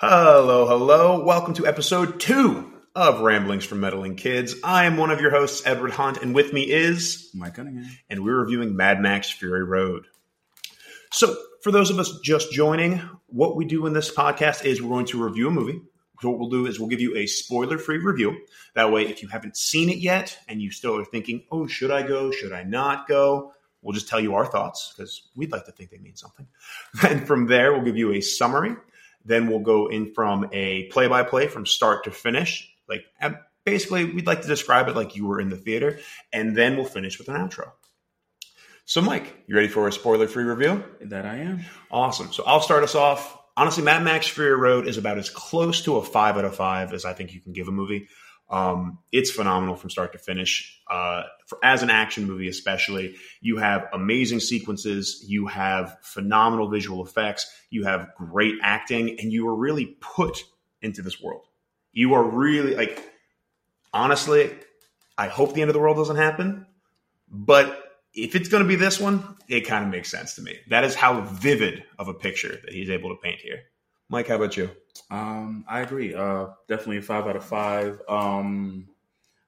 Hello, hello. Welcome to episode two of Ramblings from Meddling Kids. I am one of your hosts, Edward Hunt, and with me is Mike Cunningham. and we're reviewing Mad Max Fury Road. So, for those of us just joining, what we do in this podcast is we're going to review a movie. So, what we'll do is we'll give you a spoiler free review. That way, if you haven't seen it yet and you still are thinking, oh, should I go? Should I not go? We'll just tell you our thoughts because we'd like to think they mean something. And from there, we'll give you a summary. Then we'll go in from a play by play from start to finish. Like, uh, basically, we'd like to describe it like you were in the theater. And then we'll finish with an outro. So, Mike, you ready for a spoiler free review? That I am. Awesome. So, I'll start us off. Honestly, Mad Max Fury Road is about as close to a five out of five as I think you can give a movie. Um, it's phenomenal from start to finish. Uh, for, as an action movie, especially, you have amazing sequences, you have phenomenal visual effects, you have great acting, and you are really put into this world. You are really like, honestly, I hope the end of the world doesn't happen, but if it's going to be this one, it kind of makes sense to me. That is how vivid of a picture that he's able to paint here. Mike, how about you? Um, I agree. Uh, definitely a five out of five. Um,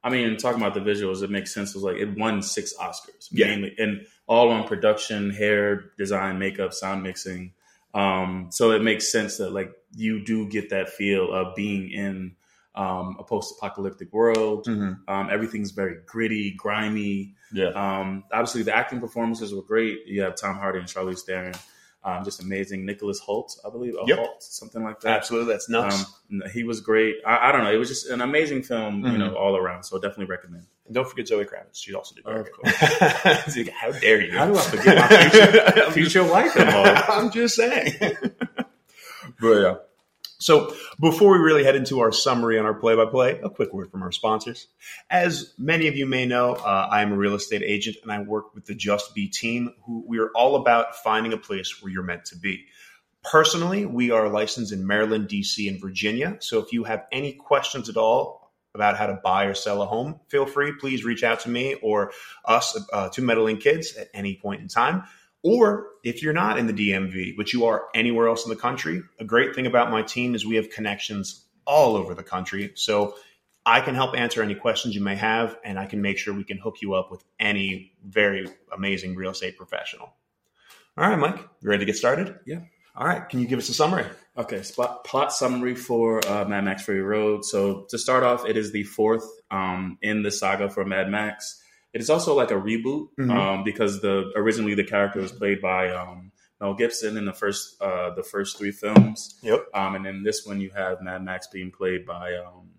I mean, talking about the visuals, it makes sense. It was like it won six Oscars, Yeah. mainly, and all on production, hair design, makeup, sound mixing. Um, so it makes sense that like you do get that feel of being in um, a post-apocalyptic world. Mm-hmm. Um, everything's very gritty, grimy. Yeah. Um, obviously, the acting performances were great. You have Tom Hardy and Charlize Theron, um, just amazing. Nicholas Hoult, I believe, Yep. Hoult, something like that. Absolutely. That's nuts. Um, he was great. I, I don't know. It was just an amazing film, you Mhm. know, all around. So definitely recommend. and don't forget Zoe Kravitz. She also did Of like, how dare you? How do I forget my future, future wife involved? I'm just saying. but yeah. So before we really head into our summary and our play-by-play, a quick word from our sponsors. As many of you may know, uh, I am a real estate agent and I work with the Just Be team, who we are all about finding a place where you're meant to be. Personally, we are licensed in Maryland, DC, and Virginia. So if you have any questions at all about how to buy or sell a home, feel free. Please reach out to me or us, uh, to Meddling Kids, at any point in time. Or if you're not in the DMV, but you are anywhere else in the country, a great thing about my team is we have connections all over the country. So I can help answer any questions you may have, and I can make sure we can hook you up with any very amazing real estate professional. All right, Mike, you ready to get started? Yeah. All right, can you give us a summary? Okay, spot, plot summary for uh, Mad Max Fury Road. So to start off, it is the fourth um, in the saga for Mad Max. It is also like a reboot Mhm. um, because the originally the character was played by um, Mel Gibson in the first uh, the first three films. Yep. Um, and then this one you have Mad Max being played by um,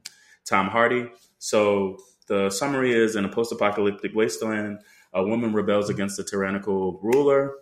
Tom Hardy. So the summary is in a post-apocalyptic wasteland, a woman rebels against a tyrannical ruler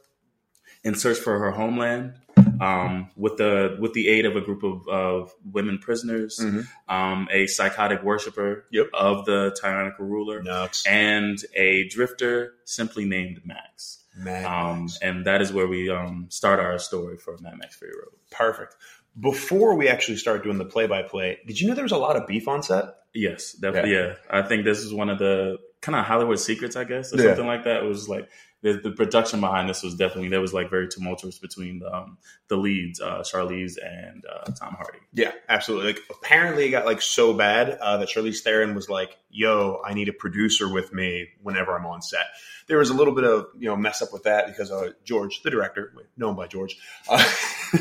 in search for her homeland. Um, with the with the aid of a group of, of women prisoners, Mhm. um, a psychotic worshiper Yep. of the tyrannical ruler, Nuts. and a drifter simply named Max. Mad Um, and that is where we um, start our story for Mad Max Fury Road. Perfect. Before we actually start doing the play-by-play, did you know there was a lot of beef on set? Yes, definitely. Yeah. I think this is one of the kind of Hollywood secrets, I guess, or Yeah. something like that. It was like the, the production behind this was definitely there was like very tumultuous between the, um, the leads, uh, Charlize and uh, Tom Hardy. Yeah, absolutely. Like apparently it got like so bad uh, that Charlize Theron was like, "Yo, I need a producer with me whenever I'm on set." There was a little bit of you know mess up with that because uh, George, the director, known by George, uh,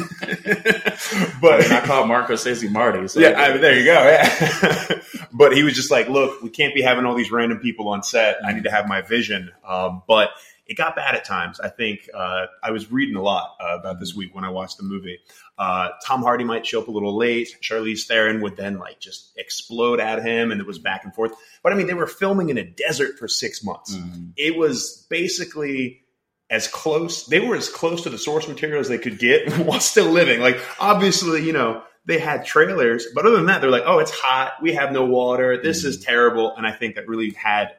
But and I called Marco Stacey Marty. So yeah, I mean, there you go. Yeah, but he was just like, "Look, we can't be having all these random people on set. I need to have my vision." Um, but it got bad at times. I think uh, I was reading a lot uh, about this week when I watched the movie. Uh, Tom Hardy might show up a little late. Charlize Theron would then like just explode at him, and it was back and forth. But I mean, they were filming in a desert for six months. Mhm. It was basically as close. They were as close to the source material as they could get while still living. Like obviously, you know, they had trailers, but other than that, they're like, "Oh, it's hot. We have no water. This is terrible." And I think that really had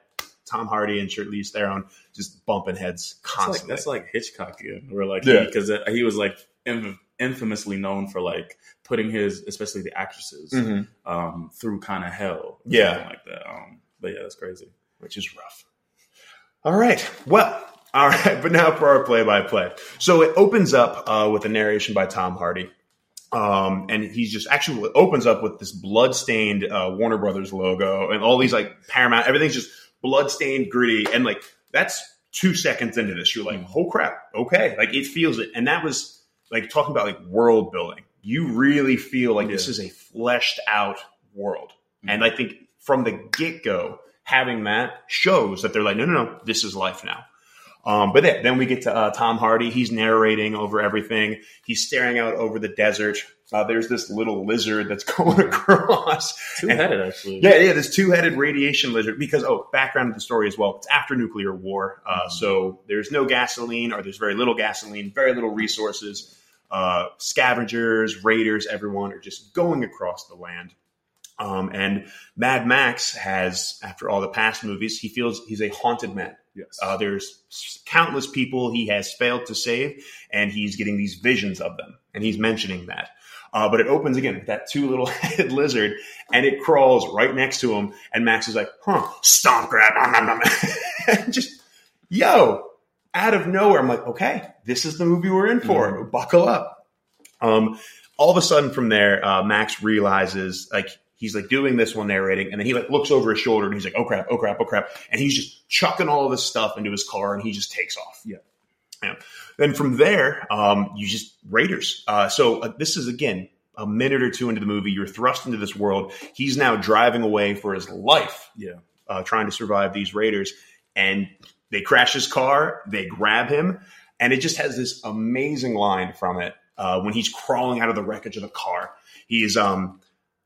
Tom Hardy and Charlize Theron just bumping heads That's like, constantly. that's like Hitchcockian, where like Yeah. because he, was like inf- infamously known for like putting his, especially the actresses, Mhm. um, through kind of hell, Yeah. something like that. Um, but yeah, that's crazy. which is rough. All right. Well, all right. But now for our play by play. So it opens up uh, with a narration by Tom Hardy. Um, and he's just actually opens up with this bloodstained uh, Warner Brothers logo and all these like Paramount. Everything's just bloodstained, gritty, and like that's two seconds into this. You're like, hmm. oh crap, okay, like it feels it. And that was like talking about like world building. You really feel like this is a fleshed out world, hmm. and I think from the get go, having that shows that they're like, no, no, no, this is life now. Um, but then, then we get to uh, Tom Hardy. He's narrating over everything. He's staring out over the desert. Uh, there's this little lizard that's going across. Two headed actually. Yeah, yeah, this two-headed radiation lizard. Because oh, background of the story as well. It's after nuclear war, uh, Mhm. so there's no gasoline, or there's very little gasoline, very little resources. Uh, scavengers, raiders, everyone are just going across the land. Um, and Mad Max has, after all the past movies, he feels he's a haunted man. Yes. Uh, there's countless people he has failed to save, and he's getting these visions of them, and he's mentioning that. Uh, but it opens again with that two little headed lizard, and it crawls right next to him, and Max is like, "Huh, stomp grab," nom, nom, nom. Just yo, out of nowhere, I'm like, "Okay, this is the movie we're in for. Buckle up." Um, all of a sudden, from there, uh, Max realizes like he's like doing this while narrating, and then he like looks over his shoulder and he's like, "Oh crap! Oh crap! Oh crap!" And he's just chucking all of this stuff into his car, and he just takes off. Yeah. Yeah. Then from there, um, you just Raiders. Uh, so uh, this is again a minute or two into the movie. You're thrust into this world. He's now driving away for his life, Yeah. uh, trying to survive these Raiders, and they crash his car. They grab him, and it just has this amazing line from it uh, when he's crawling out of the wreckage of the car. He's um,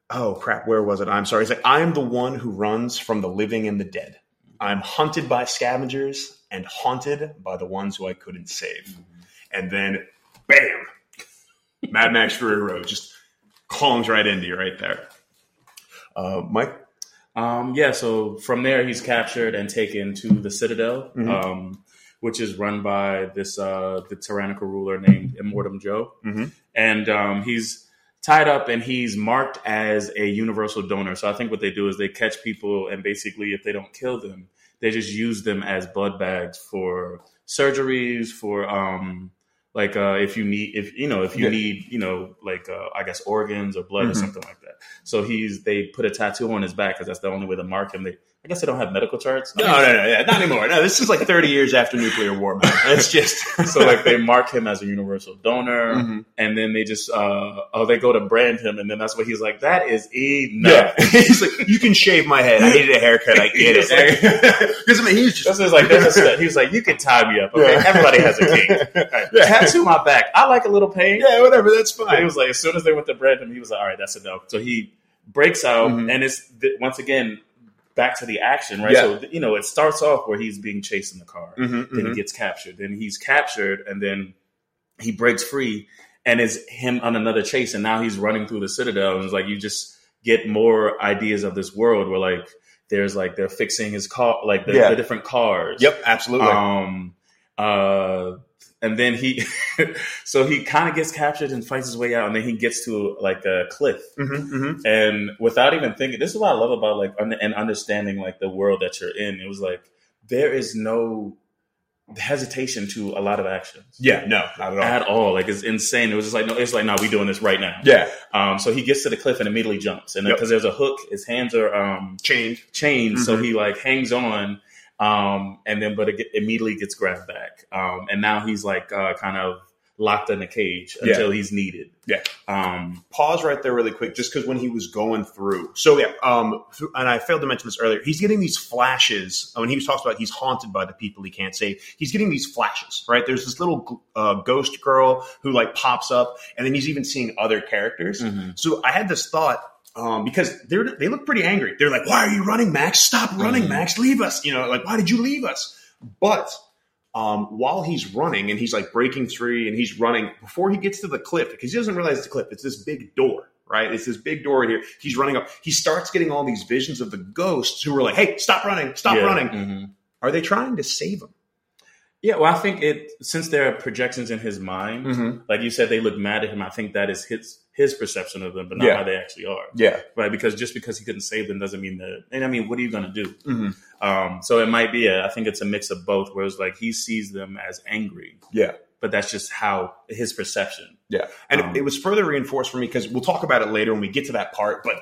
oh crap, where was it? I'm sorry. He's like, I am the one who runs from the living and the dead. I'm hunted by scavengers and haunted by the ones who I couldn't save. And then, bam, Mad Max Fury Road just clongs right into you right there. Uh, Mike, Um, yeah, so from there he's captured and taken to the Citadel, Mhm. um, which is run by this uh, the tyrannical ruler named Immortan Joe, Mhm. and um, he's tied up and he's marked as a universal donor. So I think what they do is they catch people and basically if they don't kill them, they just use them as blood bags for surgeries, for um, like uh, if you need if you know if you Yeah. need you know like uh, I guess organs or blood or Mhm. something like that. So he's they put a tattoo on his back because that's the only way to mark him. They I guess they don't have medical charts. no, no, no, yeah, not anymore. No, this is like 30 years after nuclear war, man. It's just So like they mark him as a universal donor, Mhm. and then they just uh oh they go to brand him, and then that's what he's like. That is enough. Yeah, he's like, you can shave my head. I needed a haircut. I get it. Because I mean, he's just This is like there's a. He was like, you can tie me up. Okay, Yeah. everybody has a kink. Right. Yeah. Tattoo my back. I like a little pain. yeah, whatever. That's But he was like, as soon as they went to brand him, he was like, all right, that's enough. So he breaks out, Mhm. and it's once again back to the action, right? Yeah. So you know, it starts off where he's being chased in the car. Mm-hmm, then he gets captured. Then he's captured, and then he breaks free, and it's him on another chase. And now he's running through the citadel, and it's like you just get more ideas of this world where like there's like they're fixing his car, like the, Yeah. the different cars. Yep, absolutely. Um. Uh. And then he, so he kind of gets captured and fights his way out, and then he gets to like a cliff, mm-hmm, mm-hmm. and without even thinking, this is what I love about like un- and understanding like the world that you're in. It was like there is no hesitation to a lot of actions Yeah, no, not at all. at all. Like it's insane. It was just like no, it's like no, we doing this right now. yeah, Um. So he gets to the cliff and immediately jumps, and Yep. because there's a hook, his hands are um change. chained, so Mhm. he like hangs on. Um, and then, but it immediately gets grabbed back. Um, and now he's like uh, kind of locked in a cage Yeah. until he's needed. Yeah. Um, Pause right there, really quick, just because when he was going through. So yeah, um, and I failed to mention this earlier. He's getting these flashes uh, when he was talks about he's haunted by the people he can't save. He's getting these flashes, right? There's this little uh, ghost girl who like pops up, and then he's even seeing other characters. mhm. So I had this thought um, because they're they look pretty angry. They're like, "Why are you running, Max? Stop running, Mhm. Max! Leave us!" You know, like, "Why did you leave us?" But um, while he's running and he's like breaking free and he's running before he gets to the cliff because he doesn't realize it's a cliff. It's this big door, right? It's this big door in here. He's running up. He starts getting all these visions of the ghosts who are like, "Hey, stop running! Stop Yeah. running!" Mhm. Are they trying to save him? Yeah, well, I think it since there are projections in his mind, Mm-hmm. like you said, they look mad at him. I think that is his his perception of them, but not Yeah. how they actually are, Yeah. right? Because just because he couldn't save them doesn't mean that. And I mean, what are you going to do? Mm-hmm. Um, so it might be. A, I think it's a mix of both, where it's like he sees them as angry, Yeah. but that's just how his perception. Yeah, and Um, it, it was further reinforced for me because we'll talk about it later when we get to that part. But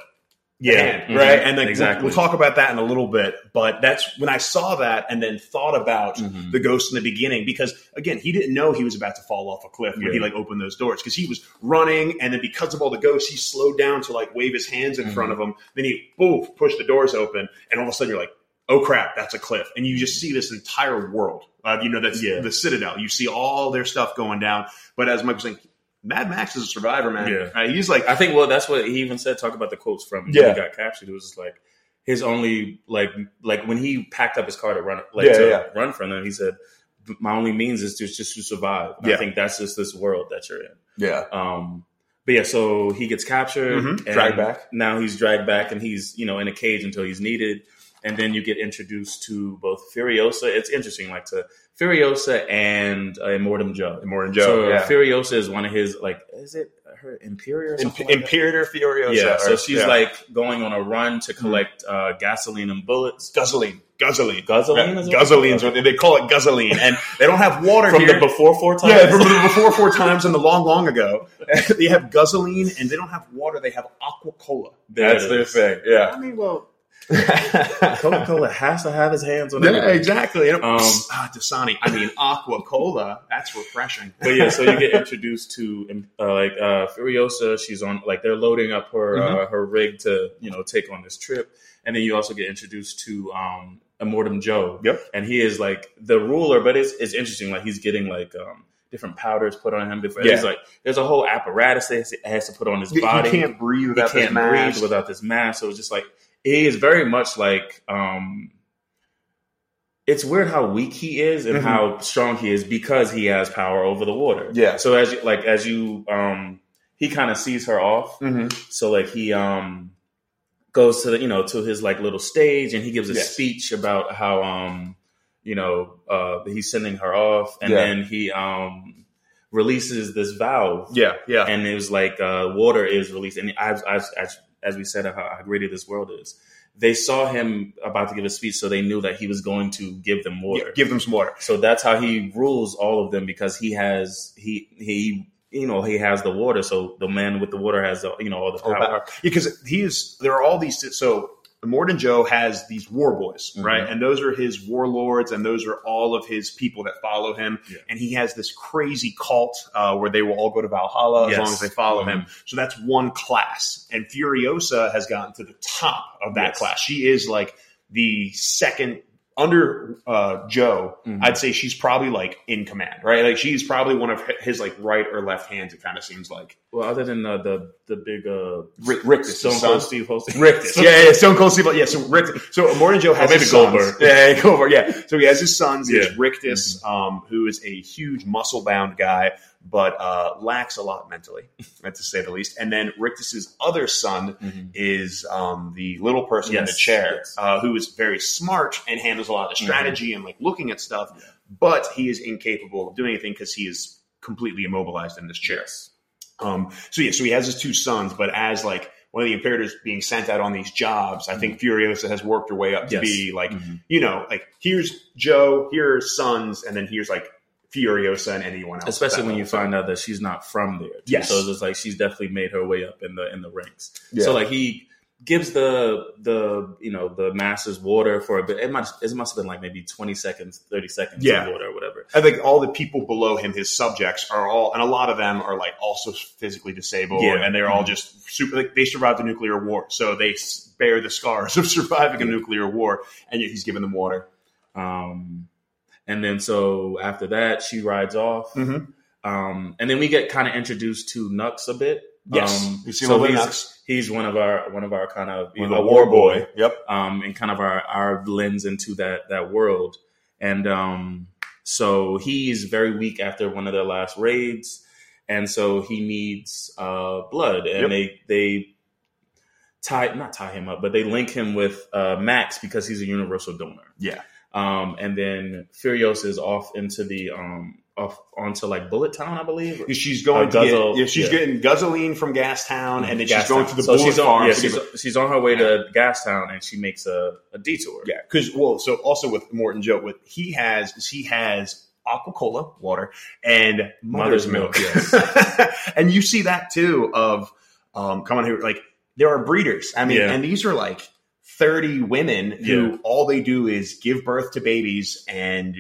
Yeah, Man, right? mhm, And then exactly. we'll, we'll talk about that in a little bit. But that's when I saw that and then thought about Mhm. the ghost in the beginning because again, he didn't know he was about to fall off a cliff when he like opened those doors because he was running and then because of all the ghosts, he slowed down to like wave his hands in Mhm. front of him. Then he boom pushed the doors open and all of a sudden you're like, oh crap, that's a cliff, and you just see this entire world. Uh, you know, that's Yeah. the Citadel. You see all their stuff going down. But as Mike was saying, Mad Max is a survivor, man. Yeah. Uh, he's like, I think well, that's what he even said. Talk about the quotes from when Yeah. he got captured. It was just like his only like like when he packed up his car to run like Yeah, to yeah. run from them. He said, "My only means is just just to survive." Yeah. I think that's just this world that you're in. yeah, Um, but yeah, so he gets captured, Mhm. and Dragged back. Now he's dragged back, and he's you know in a cage until he's needed. And then you get introduced to both Furiosa. It's interesting, like to Furiosa and uh, Immortan Joe. Morton so Joe. yeah. Furiosa is one of his like is it her Imperior Imp- like? Imperator Furiosa. Yeah, so she's yeah. like going on a run to collect uh, gasoline and bullets. guzzling, guzzling, Guzzling is what- guzzolines. what They call it guzzling, and they don't have water From here. the before four times. yeah, from the before four times and the long, long ago. they have guzzling, and they don't have water. They have aqua cola. There it is. thing. Yeah. I mean, well, Coca Cola has to have his hands on it. yeah, everything. exactly. Um, ah, Dasani. I mean, aqua cola. That's refreshing. But yeah, so you get introduced to uh, like uh, Furiosa. She's on like they're loading up her Mm-hmm. uh, her rig to you know take on this trip, and then you also get introduced to um, Immortan Joe. Yep. and he is like the ruler, but it's it's interesting. Like he's getting like um, different powders put on him. Before Yeah. It's like there's a whole apparatus that he has to put on his You, you body. can't breathe Without he can't this mask. breathe without this mask. So it's just like he is very much like um it's weird how weak he is and Mhm. how strong he is because he has power over the water. Yeah. So as you like as you um he kind of sees her off. hmm So like he um goes to the, you know to his like little stage and he gives a Yes. speech about how um you know uh he's sending her off and Yeah. then he um releases this valve Yeah, yeah. and it was like uh, water is released. And as, as, as, as we said, how, how great this world is. They saw him about to give a speech, so they knew that he was going to give them water. Yeah, give them some water. So that's how he rules all of them because he has he he you know he has the water. So the man with the water has the, you know all the power. because he is there are all these so Morden Joe has these war boys, Mhm. right? And those are his warlords, and those are all of his people that follow him. Yeah. And he has this crazy cult uh, where they will all go to Valhalla as long as they follow Mhm. him. So that's one class. And Furiosa has gotten to the top of that Yes. class. She is like the second under uh, Joe. Mhm. I'd say she's probably like in command, right? Like she's probably one of his like right or left hands. It kind of seems like Well, other than uh, the the big uh, Rick, Rictus, Stone. Cold Steve Austin, Rictus. Yeah, yeah, Stone Cold Steve. Yeah, so Rictus. So Morton Joe has Or maybe. Goldberg. Yeah, yeah, Goldberg. Yeah. So he has his sons. He has Yeah. Rictus, um, who is a huge muscle bound guy, but uh, lacks a lot mentally, to say the least. And then Rictus's other son Mhm. is um, the little person in the chair, yes. uh, who is very smart and handles a lot of the Mhm. strategy and like looking at stuff, Yeah. but he is incapable of doing anything because he is completely immobilized in this chair. Um, so yeah, so he has his two sons, but as like one of the imperators being sent out on these jobs, I think Furiosa has worked her way up to Yes. be like, Mhm. you know, like here's Joe, here's sons, and then here's like Furiosa and anyone else. especially when you find out that she's not from there. too. Yes. So it's just like she's definitely made her way up in the in the ranks. Yeah. So like he gives the the you know the masses water for a bit. It must it must have been like maybe twenty seconds, thirty seconds Yeah. of water or whatever. I think all the people below him, his subjects, are all, and a lot of them are like also physically disabled, Yeah. and they're all Mhm. just super. Like, they survived the nuclear war, so they bear the scars of surviving a nuclear war, and yet he's giving them water. Um, and then so after that, she rides off. Mm-hmm. Um, and then we get kind of introduced to Nux a bit. Yes, Um, so little bit of he's, Nux. he's one of our one of our kind of you know, war boy. Yep. um, and kind of our, our lens into that that world. And um, so he's very weak after one of their last raids, and so he needs uh, blood, and Yep. they they tie not tie him up, but they link him with uh, Max because he's a universal donor. Yeah. Um, and then Furios is off into the um off onto like Bullet Town, I believe. She's going Uh, to guzzle- get, yeah, she's yeah. getting guzzling from Gas Town, and then Gas she's going Town. to the so bullet she's on, farm. yeah, she's, get- she's on her way to Gas Town, and she makes a, a detour. yeah, because well, so also with Morton Joe, with he has is he has aqua cola, water, and Mother's mother's milk. milk, and you see that too of um, come on here, like there are breeders. I mean, Yeah. and these are like 30 women who all they do is give birth to babies and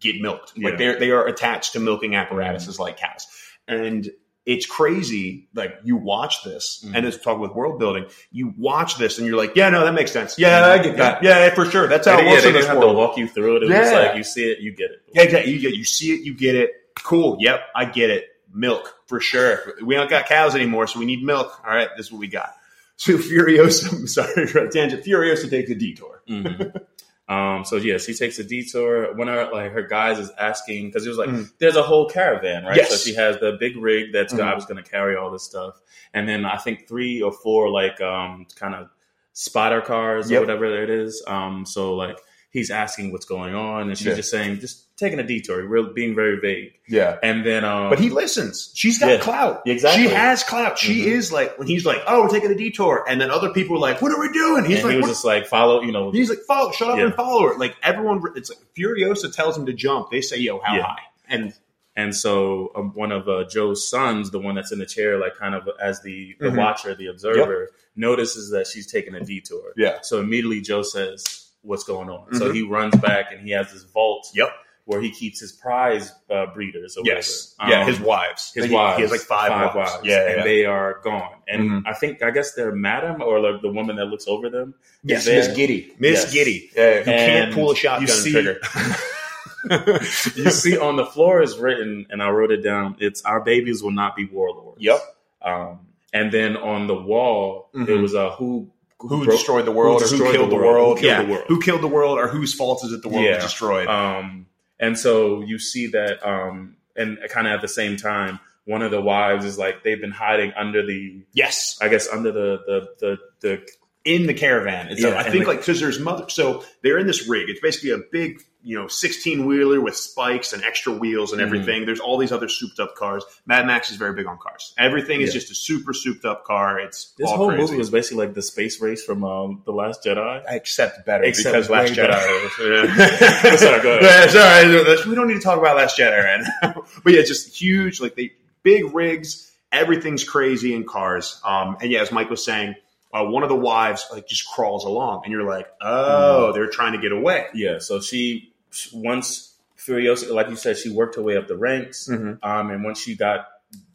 get milked. Yeah. Like they're, they are attached to milking apparatuses like cows. And it's crazy. Like you watch this Mhm. and it's talking with world building. You watch this and you're like, yeah, no, that makes sense. Yeah, I get that. Yeah, for sure. That's how And it yeah, works they in this have to world. walk you through it. It was Yeah. like you see it, you get it. Yeah, exactly. You get, you see it, you get it. Cool. Yep, I get it. Milk for sure. We don't got cows anymore, so we need milk. All right, this is what we got. So Furiosa, sorry for a tangent. Furiosa takes a detour. Mhm. um, so yeah, she takes a detour. One of her, like her guys is asking because it was like Mhm. there's a whole caravan, right? Yes. So she has the big rig that's Mhm. God was going to carry all this stuff, and then I think three or four like um, kind of spotter cars Yep. or whatever it is. Um, so like he's asking what's going on, and she's Yeah. just saying just taking a detour, real being very vague, Yeah. and then um, But he listens. She's got Yeah. clout. Exactly. She has clout. She Mhm. is like when he's like, "Oh, we're taking a detour," and then other people are like, "What are we doing?" He's and like, he was just like follow, you know, "He's like, follow, shut up Yeah. and follow her." Like everyone, it's like Furiosa tells him to jump. They say, "Yo, how high?" And And so um, one of uh, Joe's sons, the one that's in the chair, like kind of as the, the Mhm. watcher, the observer, notices that she's taking a detour. yeah, So immediately Joe says, "What's going on?" So Mhm. he runs back and he has this vault. Yep. Where he keeps his prize uh, breeders. Or yes, whatever. yeah, Um, his wives, his he, wives. He has like five, wives. Yeah, and yeah. they are gone. And Mhm. I think I guess they're madam or like the woman that looks over them. yes. Miss Giddy, Miss Yes. Giddy, yeah, who can't pull a shotgun you see- trigger. you see on the floor is written, and I wrote it down. It's our babies will not be warlords. Yep. Um, and then on the wall, it Mhm. was a who who broke- destroyed the world, who or who killed the the world, world? who killed yeah, the world. who killed the world, or whose fault is it the world Yeah. was destroyed? Um, and so you see that, um, and kind of at the same time, one of the wives is like they've been hiding under the, yes, I guess, under the the the, the in the caravan. It's Yeah, I think the- like because there's mother. So they're in this rig. It's basically a big, you know, 16 wheeler with spikes and extra wheels and Mhm. everything. There's all these other souped up cars. Mad Max is very big on cars. Everything is Yeah. just a super souped up car. It's this all whole crazy. movie was basically like the space race from um, the Last Jedi. I accept better Except because Last Jedi. Sorry, go ahead. Yeah, sorry, we don't need to talk about Last Jedi right now. but yeah, just huge, like they big rigs. Everything's crazy in cars. Um, and yeah, as Mike was saying, uh, one of the wives like just crawls along, and you're like, oh, they're trying to get away. Yeah, so she once Furiosa, like you said, she worked her way up the ranks, Mhm. um, and once she got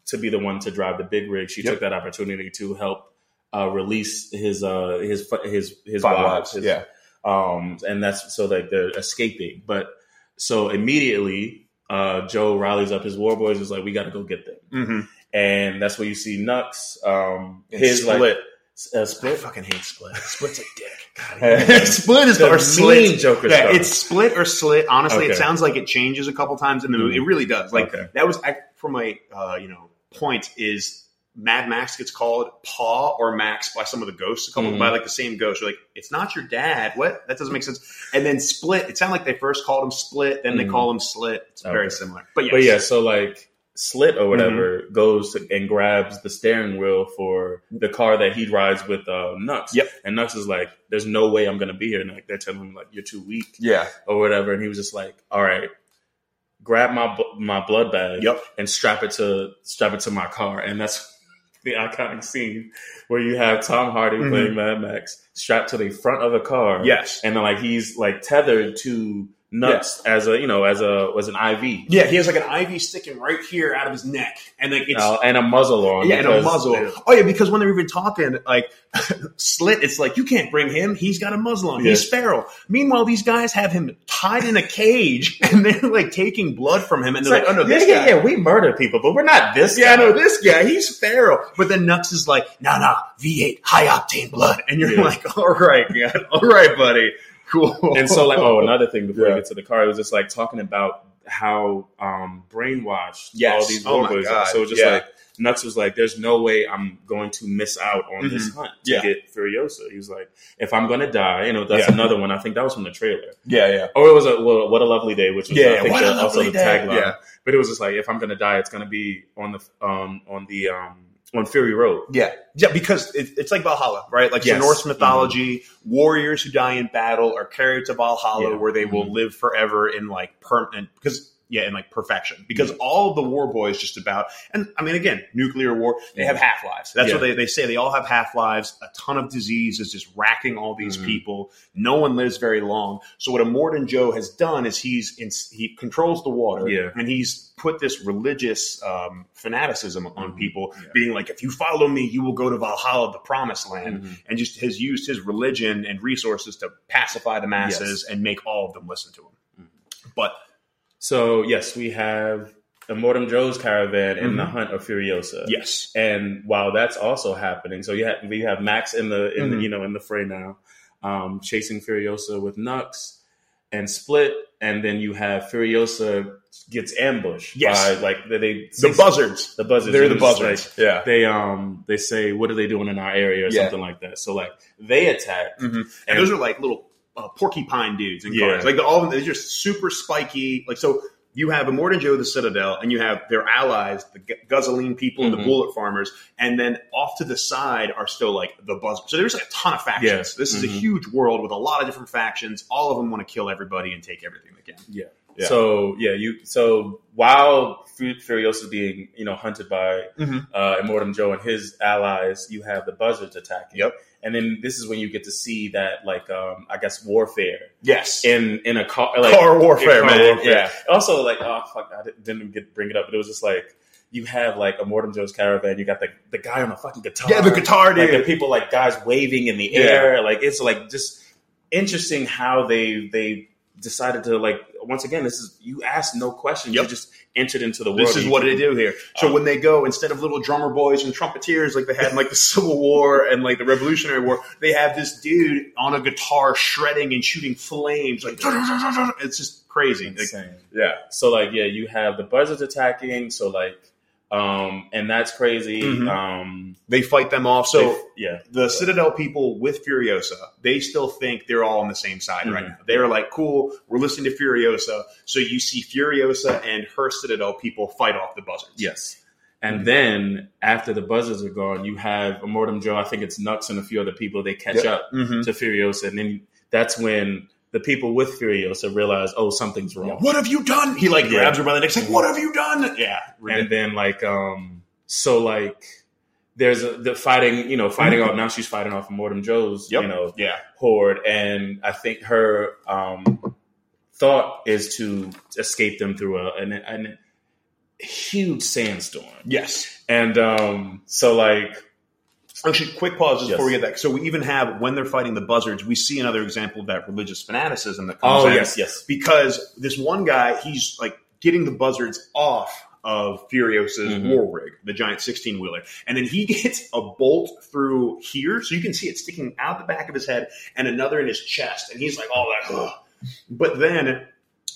to be the one to drive the big rig, she Yep. took that opportunity to help uh, release his uh, his his his Five wives, wives, his- yeah. um, and that's so like they're escaping. But so immediately, uh, Joe rallies up his war boys. Is like, we got to go get them, Mm-hmm. and that's where you see Nux. Um, his Split. like uh, I split. fucking hate Split. Split's a dick. God, split is The or slit. Joker yeah, stuff. it's split or slit. Honestly, Okay. it sounds like it changes a couple times in the movie. It really does. Like Okay. that was I- from my uh, you know point is Mad Max gets called Paw or Max by some of the ghosts, a couple Mhm. by like the same ghost. You're like, it's not your dad. What? That doesn't make sense. And then Split. It sounded like they first called him Split, then they Mhm. call him Slit. It's very similar. But yes. But yeah, so like Slit or whatever goes and grabs the steering wheel for the car that he rides with uh, Nux. Yep. And Nux is like, "There's no way I'm gonna be here." And like they're telling him like, "You're too weak" yeah. or whatever. And he was just like, "All right, grab my my blood bag Yep. and strap it to strap it to my car." And that's the iconic scene where you have Tom Hardy Mhm. playing Mad Max strapped to the front of a car. Yes. And then like he's like tethered to Nux as a you know as a as an IV. Yeah, he has like an IV sticking right here out of his neck, and like it's Uh, and a muzzle on. Yeah, and a muzzle. Oh yeah, because when they're even talking, like Slit, it's like you can't bring him. He's got a muzzle on. He's Yeah. feral. Meanwhile, these guys have him tied in a cage, and they're like taking blood from him, and It's they're like, like, "Oh no, yeah, this yeah, guy." yeah. We murder people, but we're not this. Yeah, guy. know this guy. He's feral. But then Nux is like, "Nah, nah, V8, high octane blood," and you're Yeah. like, "All right, yeah, all right, buddy, cool." And so, like, oh, another thing before Yeah. we get to the car, it was just like talking about how um, brainwashed Yes. all these Oh, boys are. So just Yeah. like Nux was like, "There's no way I'm going to miss out on this hunt to Mm-hmm. Yeah. get Furiosa." He was like, "If I'm going to die, you know, that's Yeah. another one. I think that was from the trailer, yeah, yeah, or it was a well, what a lovely day, which was Yeah, I think What a the, also the tagline. Yeah. But it was just like, if I'm going to die, it's going to be on the um on the um on Fury Road. Yeah, yeah, because it, it's like Valhalla, right? Like Yes. the Norse mythology, warriors who die in battle are carried to Valhalla, Yeah. where they will Mhm. live forever in like permanent. Because yeah, in like perfection because all of the war boys just about, and I mean, again, nuclear war, they have half lives. That's Yeah. what they, they say. They all have half lives. A ton of disease is just racking all these Mhm. people. No one lives very long. So what Immortan Joe has done is he's in, he controls the water, Yeah. and he's put this religious um, fanaticism on Mhm. people, Yeah. being like, if you follow me, you will go to Valhalla, the promised land Mhm. and just has used his religion and resources to pacify the masses and make all of them listen to him. But So yes, we have Immortan Joe's caravan in the hunt of Furiosa. yes, And while that's also happening, so you have we have Max in the in the, Mhm. you know in the fray now, um, chasing Furiosa with Nux and Split, and then you have Furiosa gets ambushed Yes. by like they, they the buzzards. the buzzards They're the buzzards. like, yeah. they um they say what are they doing in our area or Yeah. something like that. So like they attack Mhm. And those are like little uh, porcupine dudes in Yeah. cars. Like all of them, they're just super spiky. Like so, you have a Immortan Joe, the Citadel, and you have their allies, the Gu- Guzzling people and the Mhm. Bullet Farmers, and then off to the side are still like the Buzzards. So there's like a ton of factions. Yeah. This is a Mhm. huge world with a lot of different factions. All of them want to kill everybody and take everything they can. Yeah. Yeah. So yeah, you so while Fu- Furiosa is being you know hunted by Mhm. uh, Immortan Joe and his allies, you have the buzzards attacking. Yep. And then this is when you get to see that like um, I guess warfare Yes. in in a car like car warfare, car man. warfare. Yeah. Also like oh fuck I didn't- get bring it up, but it was just like you have like a Immortan Joe's caravan. You got the the guy on the fucking guitar. Yeah, the guitar Like dude. the people like guys waving in the Yeah. air. Like it's like just interesting how they they decided to like once again this is you asked no questions Yep. you just entered into the world This is what they do here. So Um, when they go, instead of little drummer boys and trumpeters like they had in like the Civil War and like the Revolutionary War, they have this dude on a guitar shredding and shooting flames. Like it's just crazy. Like, yeah. so like yeah you have the buzzards attacking so like um and that's crazy Mhm. um They fight them off. So they- yeah the Citadel people with Furiosa, they still think they're all on the same side right Mhm. now. They're like, cool, we're listening to Furiosa. So you see Furiosa and her Citadel people fight off the buzzards. yes and Mhm. then after the buzzards are gone you have Immortan Joe I think it's Nux and a few other people they catch Yep. up Mm-hmm. to Furiosa and then that's when the people with Furiosa realize oh something's wrong What have you done? He like Yeah. grabs her by the neck, like, "What have you done?" Yeah, and then like um so like there's a, the fighting you know fighting off now she's fighting off Mortem Joe's Yep. you know yeah, horde and I think her um thought is to escape them through a an, an huge sandstorm yes. and um so like Actually, quick pause just Yes. before we get that. So we even have when they're fighting the buzzards, we see another example of that religious fanaticism that comes oh in. yes yes because this one guy, he's like getting the buzzards off of Furiosa's Mhm. war rig, the giant 16 wheeler. And then he gets a bolt through here. So you can see it sticking out the back of his head and another in his chest. And he's like, all that. Ugh. But then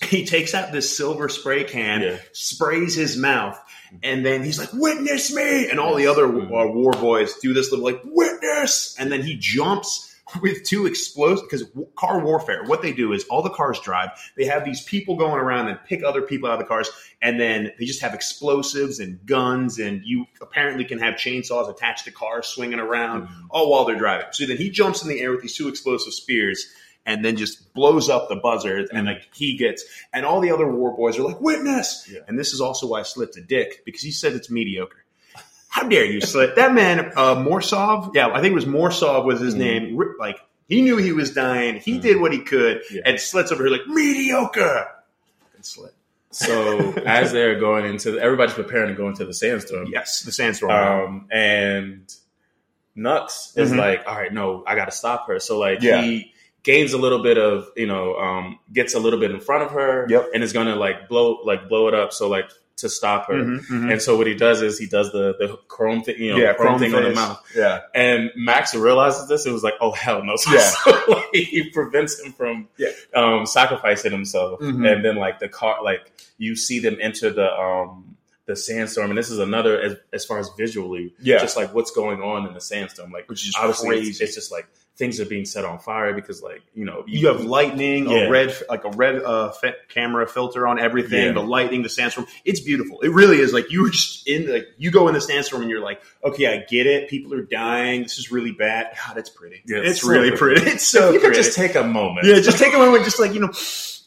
he takes out this silver spray can, Yeah. sprays his mouth, and then he's like, "Witness me!" And all the other uh, war boys do this little like "Witness!" And then he jumps with two explosives because car warfare. What they do is all the cars drive. They have these people going around and pick other people out of the cars, and then they just have explosives and guns, and you apparently can have chainsaws attached to cars swinging around Mhm. all while they're driving. So then he jumps in the air with these two explosive spears and then just blows up the buzzard and like he gets and all the other war boys are like witness Yeah. and this is also why Slit's a dick because he said it's mediocre how dare you Slit that man uh Morsov yeah I think it was Morsov was his Mhm. name like he knew he was dying he Mhm. did what he could Yeah. and Slit's over here like mediocre and Slit so as they're going into everybody's preparing to go into the sandstorm yes the sandstorm Um, and Nux is Mhm. like, all right, no, I got to stop her. So like Yeah. he gains a little bit of, you know, um, gets a little bit in front of her, Yep. and is gonna like blow, like blow it up. So like to stop her. Mhm, mhm. And so what he does is he does the the chrome thing, you know, yeah chrome, thing on the mouth. yeah And Max realizes this. It was like, oh hell no! So, Yeah. so, like, he prevents him from Yeah. um, sacrificing himself. Mhm. And then like the car, like you see them enter the um, the sandstorm, and this is another as, as far as visually, Yeah. just like what's going on in the sandstorm, like Which is obviously it's, crazy. it's just like things are being set on fire because like you know you have lightning, Yeah. a red, like a red uh, fi- camera filter on everything. Yeah. The lightning, the sandstorm. It's beautiful. It really is. Like you were just in, like you go in the sandstorm and you're like, okay, I get it. People are dying. This is really bad. God, it's pretty. Yeah, it's it's so really pretty. pretty. It's so you could just take a moment. yeah, just take a moment, just like you know,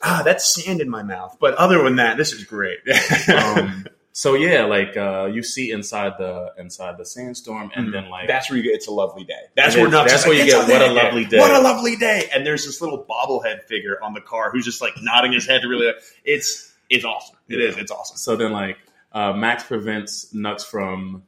ah, that's sand in my mouth. But other than that, this is great. um, so yeah, like uh, you see inside the inside the sandstorm, and Mhm. then like That's where you get it's a lovely day. That's where then that's where like, you "It's get what a lovely day." What a lovely day. And there's this little bobblehead figure on the car who's just like nodding his head to really it's it's awesome. It is. It's awesome. so then like uh, Max prevents Nux from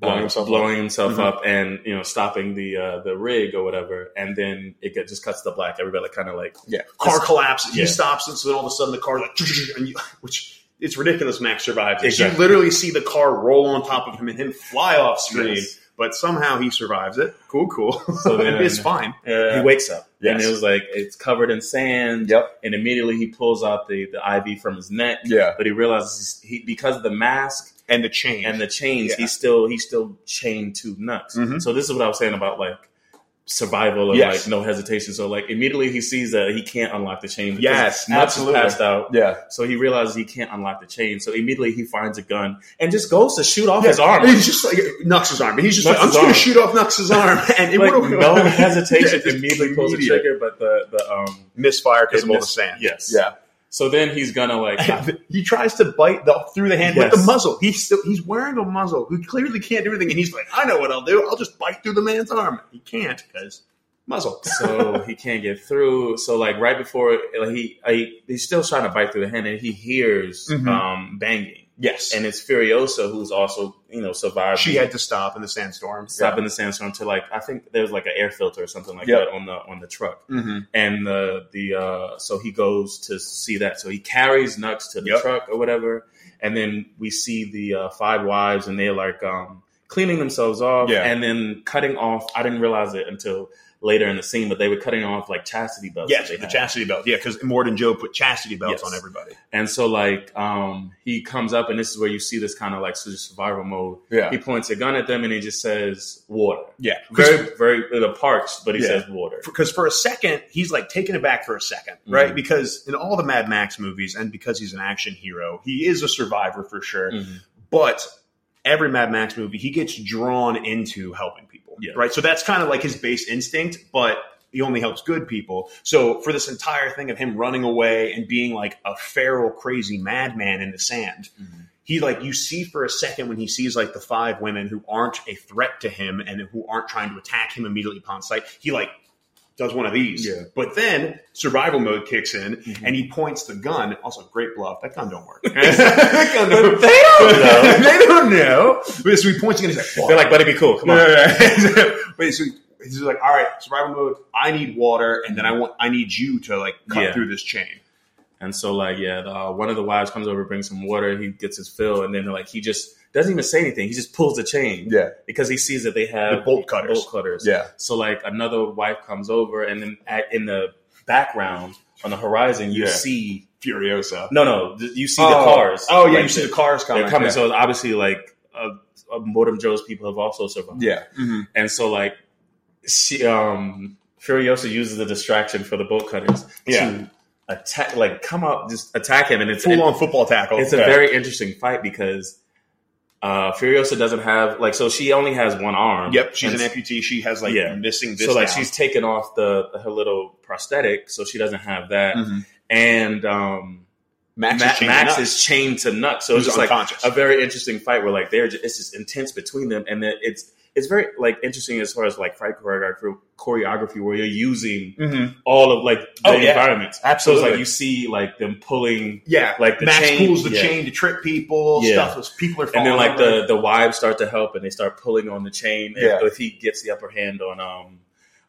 Blowing uh, himself blowing himself Mhm. up and you know stopping the uh, the rig or whatever, and then it get, just cuts to black. Everybody kind of like Yeah. Car collapses. Yeah. He stops, and so then all of a sudden the car like, and you, which it's ridiculous. Max survives. this. Exactly. You literally see the car roll on top of him and him fly off screen, Yes. but somehow he survives it. Cool, cool. So then- it's fine. he wakes up and Yes. it was like it's covered in sand. Yep. And immediately he pulls out the the IV from his neck. Yeah. But he realizes he because of the mask And the chain. and the chains, Yeah. he's still he's still chained to Nux. Mhm. So this is what I was saying about like survival and Yes. like no hesitation. So like immediately he sees that he can't unlock the chain. Yes, absolutely. passed out. yeah. So he realizes he can't unlock the chain. So immediately he finds a gun and just goes to shoot off his arm. He's just like Nux's arm. He's just like, I'm just going to shoot off Nux's arm, and it like no hesitation, Yeah, immediately pulls the trigger. But the the um misfire because of all the sand. Yes. Yeah. So then he's gonna like he tries to bite the, through the hand Yes. with the muzzle. He's still he's wearing a muzzle. Who clearly can't do anything, and he's like, I know what I'll do. I'll just bite through the man's arm. He can't because muzzle. so he can't get through. So like right before like, he, he he's still trying to bite through the hand, and he hears Mhm. um, banging, yes, and it's Furiosa who's also you know survived. she had to stop in the sandstorm. stop in the sandstorm to like I think there's like an air filter or something like Yep. that on the on the truck, hmm and the the uh, so he goes to see that. So he carries Nux to the Yep. truck or whatever, and then we see the uh, five wives, and they're like um, cleaning themselves off, Yeah. and then cutting off. I didn't realize it until later in the scene, but they were cutting off like chastity belts. Yes, the had. chastity belt. Yeah, because Mord and Joe put chastity belts Yes. on everybody. And so like um, he comes up, and this is where you see this kind of like survival mode. Yeah, He points a gun at them, and he just says water. yeah. Very, very the parched, but he Yeah. says water. because for a second he's like taken aback for a 2nd right? Mhm. Because in all the Mad Max movies, and because he's an action hero, he is a survivor for sure. Mhm. But every Mad Max movie, he gets drawn into helping people, Yeah. right? So that's kind of like his base instinct, but he only helps good people. So for this entire thing of him running away and being like a feral, crazy madman in the sand, Mhm. he like you see for a second when he sees like the five women who aren't a threat to him and who aren't trying to attack him immediately upon sight, he like does one of these. Yeah. But then survival mode kicks in Mhm. and he points the gun. Also, great bluff. That gun don't work. Gun don't they don't know. they don't know. But so he points again. He's like, They're like, buddy, be cool. Come on. on. Wait, so he's like, all right, survival mode. I need water, and then I want I need you to like cut Yeah. through this chain. And so, like, yeah, the, uh, one of the wives comes over, brings some water. He gets his fill, and then like he just doesn't even say anything. He just pulls the chain Yeah, because he sees that they have The bolt cutters. Bolt cutters. yeah, So like another wife comes over, and then at, in the background on the horizon, you Yeah. see Furiosa. no, no, you see oh. the cars. Oh yeah, Like, you see the cars coming. they're coming. Yeah. So obviously, like, uh, uh, Modem Joe's people have also survived. yeah. Mhm. And so like she um Furiosa uses the distraction for the bolt cutters Yeah. to attack like come up just attack him and it's full on football tackle. it's a Yeah. very interesting fight because uh Furiosa doesn't have like so she only has one arm. Yep, she's an amputee. She has like Yeah. missing this. so like down. she's taken off the her little prosthetic so she doesn't have that. Mhm. And um Max, Ma- is, chained Max to is chained to Nux. So it's just like a very interesting fight where like they're just, it's just intense between them and then it's it's very like interesting as far as like fight choreography choreography where you're using Mhm. all of like the Oh, yeah. environments. So Absolutely. it's like you see like them pulling Yeah, like the Max chain- pulls the yeah. chain to trip people. Yeah. Stuff as people are and then like over. the the wives start to help and they start pulling on the chain Yeah. if, he gets the upper hand on um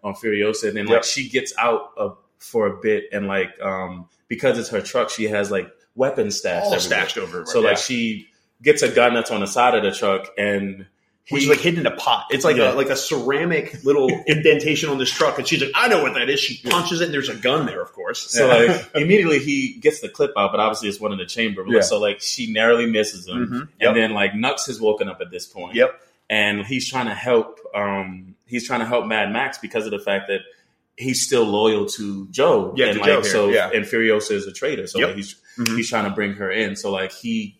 on Furiosa and then Yep. like she gets out of for a bit and like um because it's her truck she has like weapons stashed all everywhere. stashed over. So like she gets a gun that's on the side of the truck and which is like hidden in a pot. It's like Yeah. a like a ceramic little indentation on this truck, and she's like, "I know what that is." She punches it, and there's a gun there, of course. So like immediately he gets the clip out, but obviously it's one in the chamber. Yeah. So like she narrowly misses him, Mhm. Yep. and then like Nux has woken up at this point. Yep. and he's trying to help. Um, he's trying to help Mad Max because of the fact that he's still loyal to Joe. Yeah, and to like Joe here, so, yeah. and Furiosa is a traitor, so Yep. like, he's Mhm. he's trying to bring her in. So like he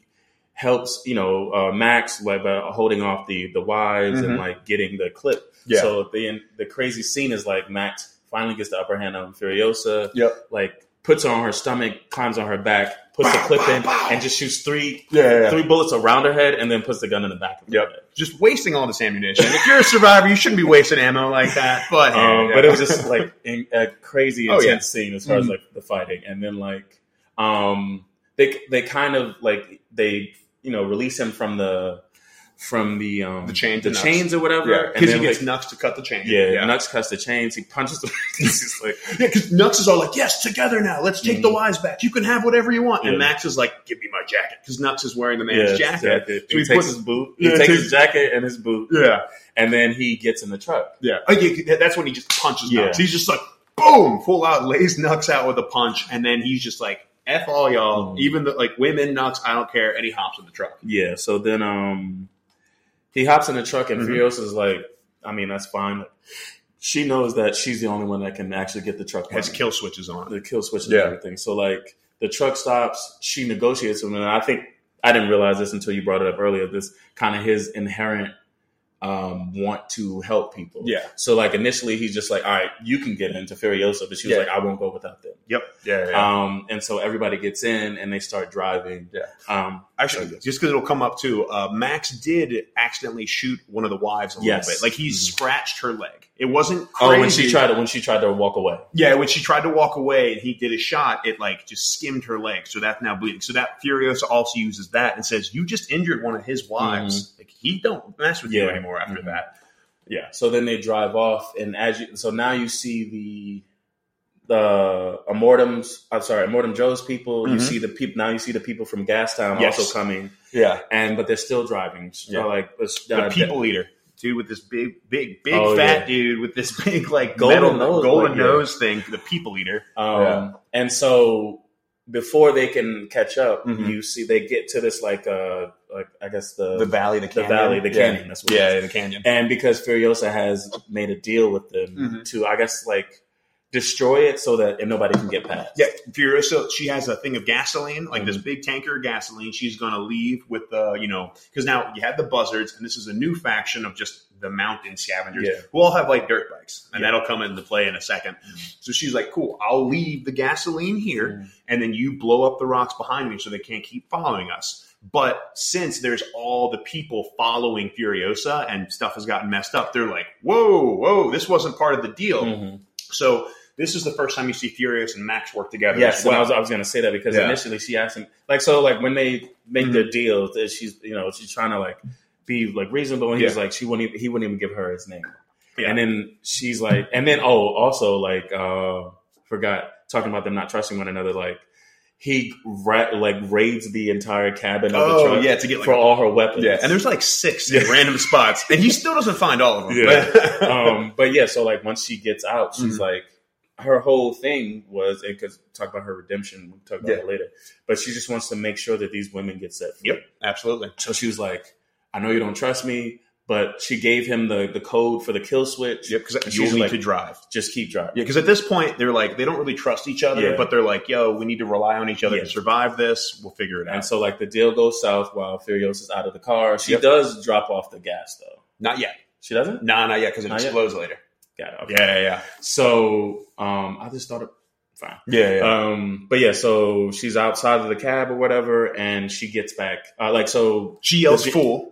helps, you know, uh, Max like by holding off the the wives Mhm. and like getting the clip. Yeah. So the the crazy scene is like Max finally gets the upper hand on Furiosa. Yep. Like puts her on her stomach, climbs on her back, puts the clip bow, in, bow. and just shoots three Yeah, yeah. three bullets around her head, and then puts the gun in the back of her Yep. head. Just wasting all this ammunition. If you're a survivor, you shouldn't be wasting ammo like that. But Um. But it was just like in, a crazy Oh, intense yeah. scene as far as Mhm. like the fighting, and then like um, they they kind of like they you know release him from the from the um The chains the chains or whatever, yeah, and because he gets like, Nux to cut the chain. yeah, yeah. Nux cuts the chains. He punches the. just like Yeah, because Nux is all like, "Yes, together now. Let's take the Mhm. wives back. You can have whatever you want." And Yeah. Max is like, "Give me my jacket," because Nux is wearing the man's yeah, jacket. He, he takes puts- his boot. He takes his jacket and his boot, Yeah, and then he gets in the truck. yeah. Oh, yeah, That's when he just punches Yeah. Nux. He's just like, boom, full out, lays Nux out with a punch, and then he's just like, "F all y'all." Mhm. Even the like women, Nux, I don't care. And he hops in the truck. Yeah. So then um he hops in the truck and Mhm. is like, I mean, that's fine. She knows that she's the only one that can actually get the truck Has running. kill switches on. the kill switches Yeah. and everything. So like the truck stops, she negotiates with him, and I think I didn't realize this until you brought it up earlier. This kind of his inherent um, want to help people. Yeah. So like initially he's just like, all right, you can get into Furiosa, but she was Yeah. like, I won't go without them. Yep. Yeah. Um, and so everybody gets in and they start driving. Yeah. Um, Actually, So, yes. just because it'll come up too, uh, Max did accidentally shoot one of the wives a Yes. little bit. Like he Mhm. scratched her leg. It wasn't oh, when she tried to when she tried to walk away. Yeah, when she tried to walk away and he did a shot, it like just skimmed her leg, so that's now bleeding. So that Furiosa also uses that and says, "You just injured one of his wives. Like he don't mess with you anymore after Mhm. that." Yeah. So then they drive off, and as you, so now you see the the Immortans. I'm sorry, Immortan Joe's people. You Mhm. see the people now. You see the people from Gastown Yes. also coming, Yeah, and but they're still driving. So Yeah. like it's, the uh, people eater dude with this big, big, big Oh, fat yeah. dude with this big like Golden metal nose, golden like, yeah. nose thing. The people eater. Um, Yeah. And so before they can catch up, Mhm. you see they get to this like uh like I guess the, the valley, the the valley, the canyon. That's what it is. yeah, the canyon. and because Furiosa has made a deal with them Mhm. to I guess like destroy it so that and nobody can get past. Yeah, Furiosa, she has a thing of gasoline, like this Mhm. big tanker of gasoline. She's going to leave with the, you know, because now you have the buzzards, and this is a new faction of just the mountain scavengers Yeah. who all have like dirt bikes, and Yeah. that'll come into play in a 2nd So she's like, cool, I'll leave the gasoline here, Mhm. and then you blow up the rocks behind me so they can't keep following us. But since there's all the people following Furiosa and stuff has gotten messed up, they're like, whoa, whoa, this wasn't part of the deal. Mhm. So this is the first time you see Furiosa and Max work together. Yes, well. I was, I was going to say that because Yeah. initially she asked him, like, so like when they make Mhm. their deal, that she's you know she's trying to like be like reasonable, and he's like she wouldn't even, he wouldn't even give her his name, Yeah. and then she's like, and then oh also like uh forgot talking about them not trusting one another, like he ra- like raids the entire cabin of the Oh truck yeah, to get like for all her weapons, yeah, and there's like six Yeah. random spots, and he still doesn't find all of them. Yeah. But- um, but yeah, so like once she gets out, she's Mhm. like, her whole thing was, and because talk about her redemption, we'll talk about Yeah. it later. But she just wants to make sure that these women get set free. Yep. absolutely. So she was like, I know you don't trust me, but she gave him the the code for the kill switch. Yep, because you'll need like- to drive. Just keep driving. Yeah, because at this point they're like they don't really trust each other, Yeah. but they're like, "Yo, we need to rely on each other Yeah. to survive this. We'll figure it out." And so like the deal goes south while Furiosa's out of the car. She Yep. does drop off the gas though. not yet. She doesn't? Nah, not yet, because it Not yet? explodes later. Got it. Okay. Yeah, yeah, yeah. So um I just thought fine. Yeah, Um, but yeah, so she's outside of the cab or whatever, and she gets back. Uh, like so, she yells the- "fool."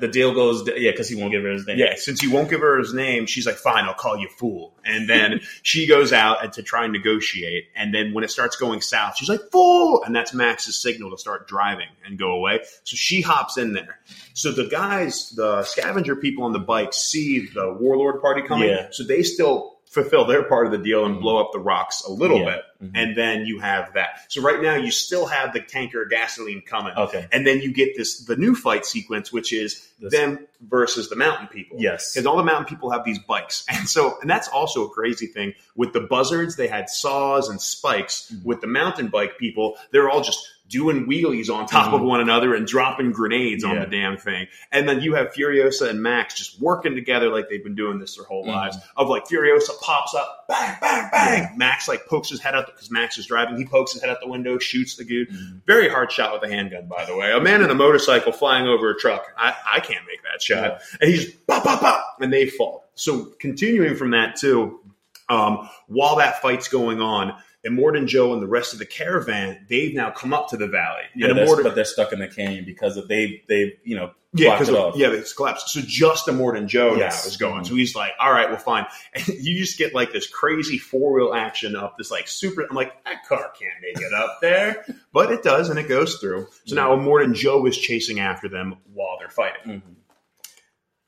The deal goes. Yeah, because he won't give her his name. Yeah, since he won't give her his name, she's like, fine, I'll call you fool. And then she goes out to try and negotiate. And then when it starts going south, she's like, fool. And that's Max's signal to start driving and go away. So she hops in there. So the guys, the scavenger people on the bike see the warlord party coming. Yeah. So they still fulfill their part of the deal and Mhm. blow up the rocks a little Yeah. bit, Mhm. and then you have that. So right now you still have the tanker gasoline coming, okay. and then you get this the new fight sequence, which is This- them versus the mountain people. Yes. Because all the mountain people have these bikes. And so, and that's also a crazy thing. With the buzzards, they had saws and spikes. Mhm. With the mountain bike people, they're all just doing wheelies on top of Mhm. one another and dropping grenades on the damn thing. And then you have Furiosa and Max just working together like they've been doing this their whole Mhm. lives. Of like Furiosa pops up, bang, bang, bang. Max like pokes his head out because Max is driving. He pokes his head out the window, shoots the dude. Mhm. Very hard shot with a handgun, by the way. A man in a motorcycle flying over a truck. I, I can't make that shot. Yeah. And he just pop, pop, pop, and they fall. So continuing from that too, um, while that fight's going on, Immortan Joe and the rest of the caravan, they've now come up to the valley. Yeah, and Immortan, but they're stuck in the canyon because of they they you know yeah, because it yeah, it's collapsed. So just Immortan Joe Yes. now is going. Mhm. So he's like, all right, well, fine. And you just get like this crazy four wheel action up this like super. I'm like, that car can't make it up there, but it does, and it goes through. So now Immortan Joe is chasing after them while they're fighting. Mhm.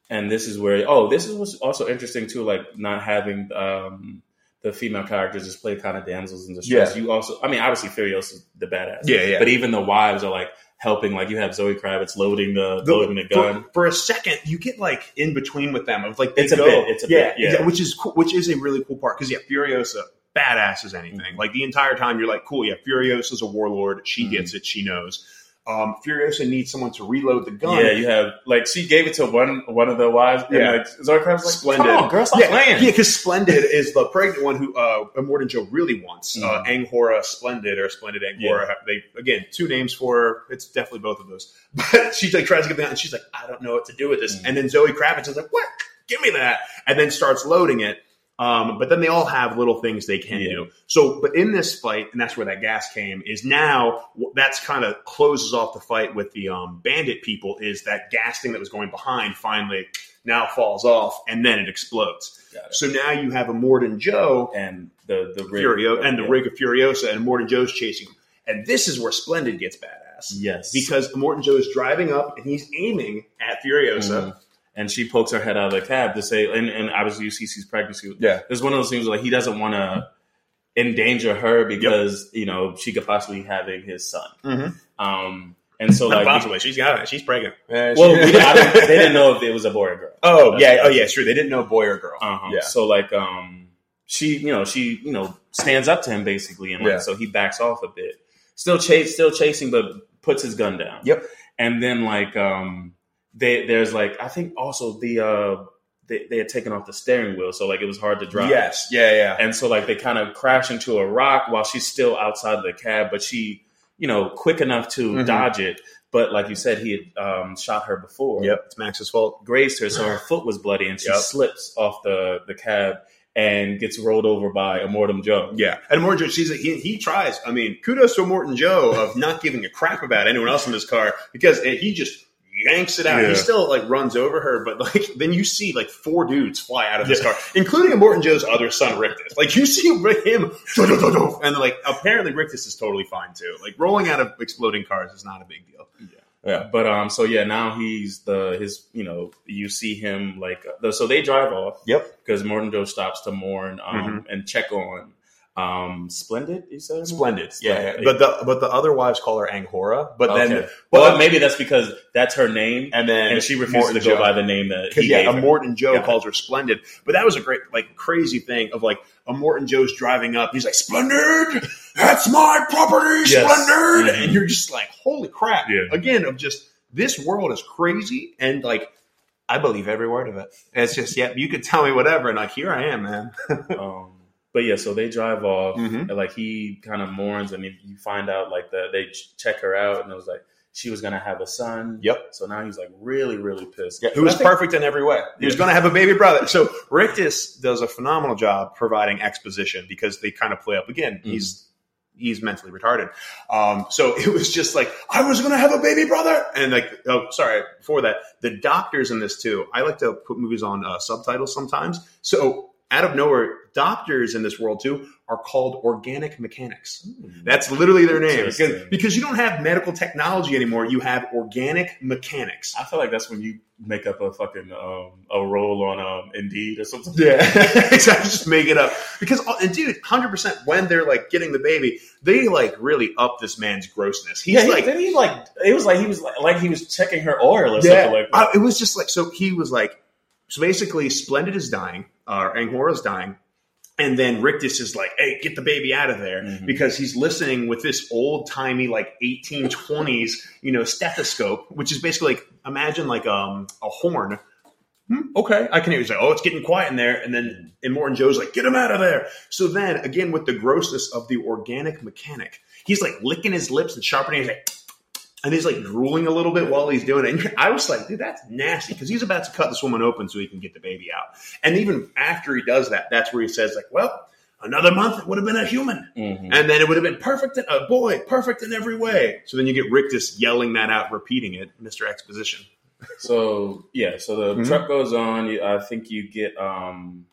And this is where oh, this is what's also interesting too, like not having um, the female characters just play kind of damsels in distress. Yeah. You also, I mean, obviously Furiosa is the badass, Yeah, yeah. but even the wives are like helping. Like you have Zoe Kravitz loading the, The- loading the gun. For, for a second, you get like in between with them. Of like It's a bit, it's a yeah, bit, yeah. exa- which is cool, which is a really cool part because yeah, Furiosa badass as anything. Mhm. Like the entire time, you're like, cool, yeah, Furiosa's a warlord. She Mhm. gets it. She knows. Um, Furiosa needs someone to reload the gun. Yeah, you have like she gave it to one one of the wives. And Yeah. like Zoe Kravitz like, Splendid. Come on, girl, stop yeah, playing. Yeah, because Splendid is the pregnant one who uh, Immortan Joe really wants. Uh, Mhm. Angharad Splendid or Splendid Angharad. They again two names for her. It's definitely both of those. But she like tries to get the gun, and she's like, I don't know what to do with this. Mhm. And then Zoe Kravitz is like, What? Give me that, and then starts loading it. Um, but then they all have little things they can Yeah. do. So, but in this fight, and that's where that gas came, is now that's kind of closes off the fight with the um, bandit people. Is that gas thing that was going behind finally now falls off, and then it explodes. So now you have a Morden Joe and the the rig, Furio and the yeah. rig of Furiosa, and Morden Joe's chasing. And this is where Splendid gets badass Yes, because Morton Joe is driving up and he's aiming at Furiosa. Mhm. And she pokes her head out of the cab to say, and, and obviously you see she's pregnant. She, Yeah. there's one of those things where like he doesn't want to endanger her because you know she could possibly be having his son. Mm-hmm. Um, and so Not like, possibly, she's got it. She's pregnant. Well, she- we, I don't, they didn't know if it was a boy or girl. oh That's- yeah, oh yeah, sure. They didn't know boy or girl. Uh-huh. Yeah. So like, um, she, you know, she, you know, stands up to him basically, and like, Yeah. so he backs off a bit. Still chase, still chasing, but puts his gun down. Yep. And then like, um, they, there's like, I think also the, uh, they, they had taken off the steering wheel, so like it was hard to drive. Yes, yeah, yeah. And so like they kind of crash into a rock while she's still outside the cab, but she, you know, quick enough to Mhm. dodge it. But like you said, he had um, shot her before Yep, it's Max's fault. grazed her, so her foot was bloody, and she Yep. slips off the, the cab and gets rolled over by Immortan Joe. Yeah, and Morton Joe, she's he, he tries. I mean, kudos to Morton Joe of not giving a crap about anyone else in this car because he just yanks it out. Yeah. He still like runs over her, but like then you see like four dudes fly out of this car, including Morton Joe's other son Rictus. Like you see him, and like apparently Rictus is totally fine too. Like rolling out of exploding cars is not a big deal. Yeah. Yeah. But um, so yeah, now he's the his you know you see him like the, so they drive off. Yep. Because Morton Joe stops to mourn um Mm-hmm. and check on um Splendid. You said? Splendid, yeah. Splendid. But the but the other wives call her angora But then, but well, maybe that's because that's her name, and then and she refuses Morton to go Joe. by the name that he yeah, a. Morton Joe calls her splendid, but that was a great, like, crazy thing of like a Morton Joe's driving up. He's like, "Splendid, that's my property, Yes. Splendid," Mhm. and you're just like, "Holy crap!" Yeah. Again, of just this world is crazy, and like, I believe every word of it. It's just, yeah, you could tell me whatever, and like, here I am, man. Um, but yeah, so they drive off, Mhm. and like he kind of mourns, and you you find out like that they check her out, and it was like she was gonna have a son. Yep. So now he's like really, really pissed. Yeah, who was think- perfect in every way. He was going to have a baby brother. So Rictus does a phenomenal job providing exposition because they kind of play up again. Mm-hmm. He's he's mentally retarded. Um, so it was just like I was going to have a baby brother, and like oh sorry before that the doctors in this too. I like to put movies on uh, subtitles sometimes. So out of nowhere, doctors in this world too are called organic mechanics. That's literally their name because, because you don't have medical technology anymore. You have organic mechanics. I feel like that's when you make up a fucking um, a role on um, Indeed or something. Yeah, exactly. Just make it up because, uh, and dude, hundred percent. When they're like getting the baby, they like really up this man's grossness. He's yeah, he, like, then he like it was like he was like, like he was checking her oil or yeah, something like that. I- it was just like so. He was like, so basically, Splendid is dying, uh, is dying, and then Rictus is like, "Hey, get the baby out of there," Mhm. because he's listening with this old timey like 1820s, you know, stethoscope, which is basically like imagine like um a horn. Hmm, okay, I can hear. He's like, "Oh, it's getting quiet in there," and then and Morton Joe's like, "Get him out of there!" So then again, with the grossness of the organic mechanic, he's like licking his lips and sharpening. He's like. And he's like drooling a little bit while he's doing it. And I was like, dude, that's nasty because he's about to cut this woman open so he can get the baby out. And even after he does that, that's where he says, like, well, another month it would have been a human. Mhm. And then it would have been perfect, in, a boy, perfect in every way. So then you get Rictus yelling that out, repeating it, Mr. Exposition. So yeah, so the Mhm. truck goes on. I think you get um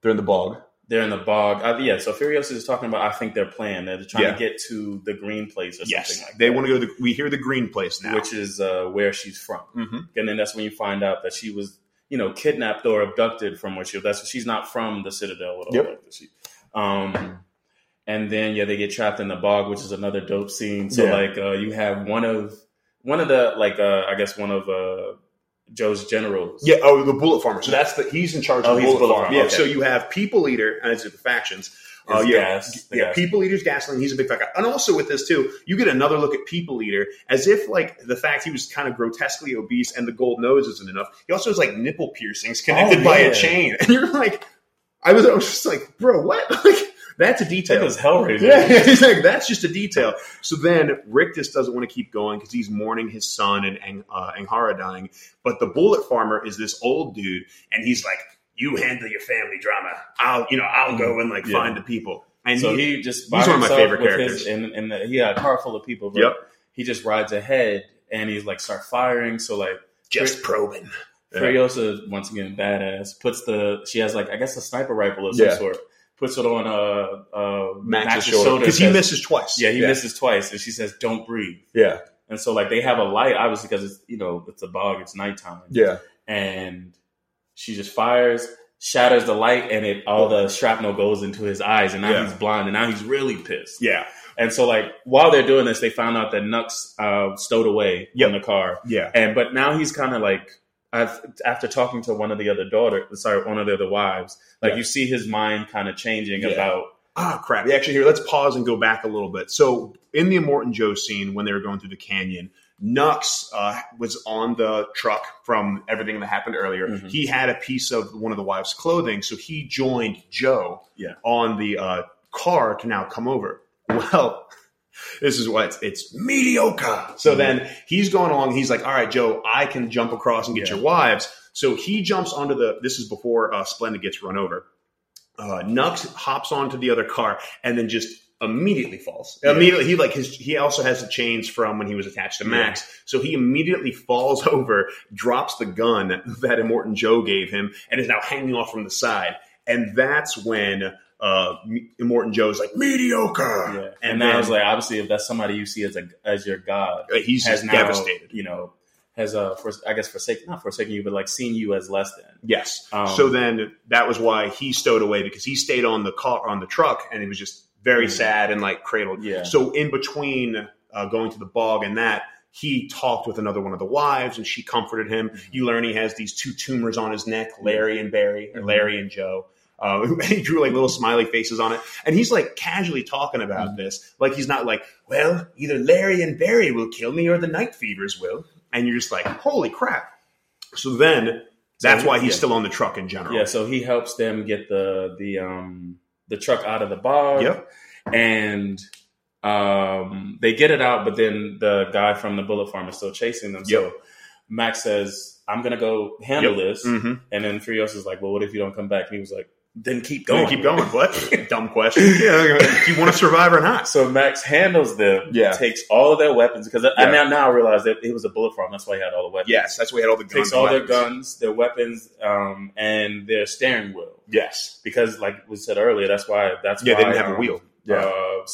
They're in the bog. They're in the bog. Uh, yeah, so Furiosa is talking about I think their plan. They're trying Yeah. to get to the green place or Yes. something like they that. want to go to the, we hear the green place now. which is uh, where she's from. hmm And then that's when you find out that she was, you know, kidnapped or abducted from where she was. That's she's not from the Citadel at all. Yep. Like. She, um, and then yeah, they get trapped in the bog, which is another dope scene. So Yeah. like uh, you have one of one of the like uh, I guess one of uh, Joe's generals. Yeah, oh, the bullet farmer. So that's the he's in charge Oh, of the bullet, bullet Yeah, okay. so you have people eater and it's the factions. Uh, yeah, gas, yeah. gas. People eater's gasoline. He's a big fat guy, and also with this too, you get another look at people eater as if like the fact he was kind of grotesquely obese and the gold nose isn't enough. He also has like nipple piercings connected Oh, by a chain, and you're like, I was, I was just like, bro, what? Like that's a That detail. was Hellraiser. Yeah, he's like, that's just a detail. So then Rick just doesn't want to keep going because he's mourning his son and Ang, uh, Angharad dying. But the bullet farmer is this old dude, and he's like, "You handle your family drama. I'll, you know, I'll go and like Yeah. find the people." And so he, he just he's one of my favorite characters. His, and, and the, he had a car full of people. But Yep. He just rides ahead and he's like start firing. So like just probing. Yeah. Furiosa once again badass puts the she has like I guess a sniper rifle of some Yeah. sort. Puts it on uh, uh, Max's, shoulder because he says- misses twice. Yeah, he yeah. misses twice, and she says, "Don't breathe." Yeah, And so like they have a light, obviously because it's you know it's a bog, it's nighttime, yeah, and she just fires, shatters the light, and it all the shrapnel goes into his eyes, and now Yeah. he's blind, and now he's really pissed. yeah, And so like while they're doing this, they found out that Nux uh, stowed away Yep. in the car, yeah. and but now he's kind of like. I've, after talking to one of the other daughters, sorry, one of the other wives, like Yeah. you see his mind kind of changing Yeah. about Ah, crap. Yeah, actually, here, let's pause and go back a little bit. So, in the Immortan Joe scene, when they were going through the canyon, Nux uh, was on the truck from everything that happened earlier. Mhm. He had a piece of one of the wives' clothing, so he joined Joe Yeah. on the uh, car to now come over. Well, this is what it's, it's mediocre. So Mhm. then he's going along. He's like, "All right, Joe, I can jump across and get Yeah. your wives." So he jumps onto the. This is before uh, Splendid gets run over uh, Nux hops onto the other car and then just immediately falls. Yeah. Immediately, he like his he also has the chains from when he was attached to Max, so he immediately falls over, drops the gun that Immortan Joe gave him, and is now hanging off from the side. And that's when uh, Immortan Joe's like mediocre, Yeah. and, And, then now it's like obviously if that's somebody you see as a as your god, uh, he's has just now devastated. you know has uh for, I guess forsaken not forsaken you but like seen you as less than. Yes. Um, so then that was why he stowed away because he stayed on the car on the truck and he was just very Mhm. sad and like cradled. Yeah. So in between uh, going to the bog and that, he talked with another one of the wives and she comforted him. Mhm. You learn he has these two tumors on his neck, Larry and Barry, or Mhm. Larry and Joe. Uh, he drew like little smiley faces on it, and he's like casually talking Mm-hmm. about this, like he's not like, well, either Larry and Barry will kill me or the night fevers will, and you're just like, holy crap. So then, that's So, why he's yeah. still on the truck in general. Yeah, so he helps them get the the um the truck out of the bog. Yep. And um they get it out, but then the guy from the bullet farm is still chasing them. So Max says, I'm gonna go handle Yep. this. hmm And then Furiosa's like, Well, what if you don't come back? And he was like, then keep Go going. keep going. What? Dumb question. Yeah, do you want to survive or not? So Max handles them, Yeah. takes all of their weapons because I Yeah. now now I realize that it was a bullet farm. That's why he had all the weapons. Yes, that's why he had all the guns. takes and all their guns, their weapons, um, and their steering wheel. Yes. Because, like we said earlier, that's why that's Yeah, why they didn't have a um, wheel. Uh,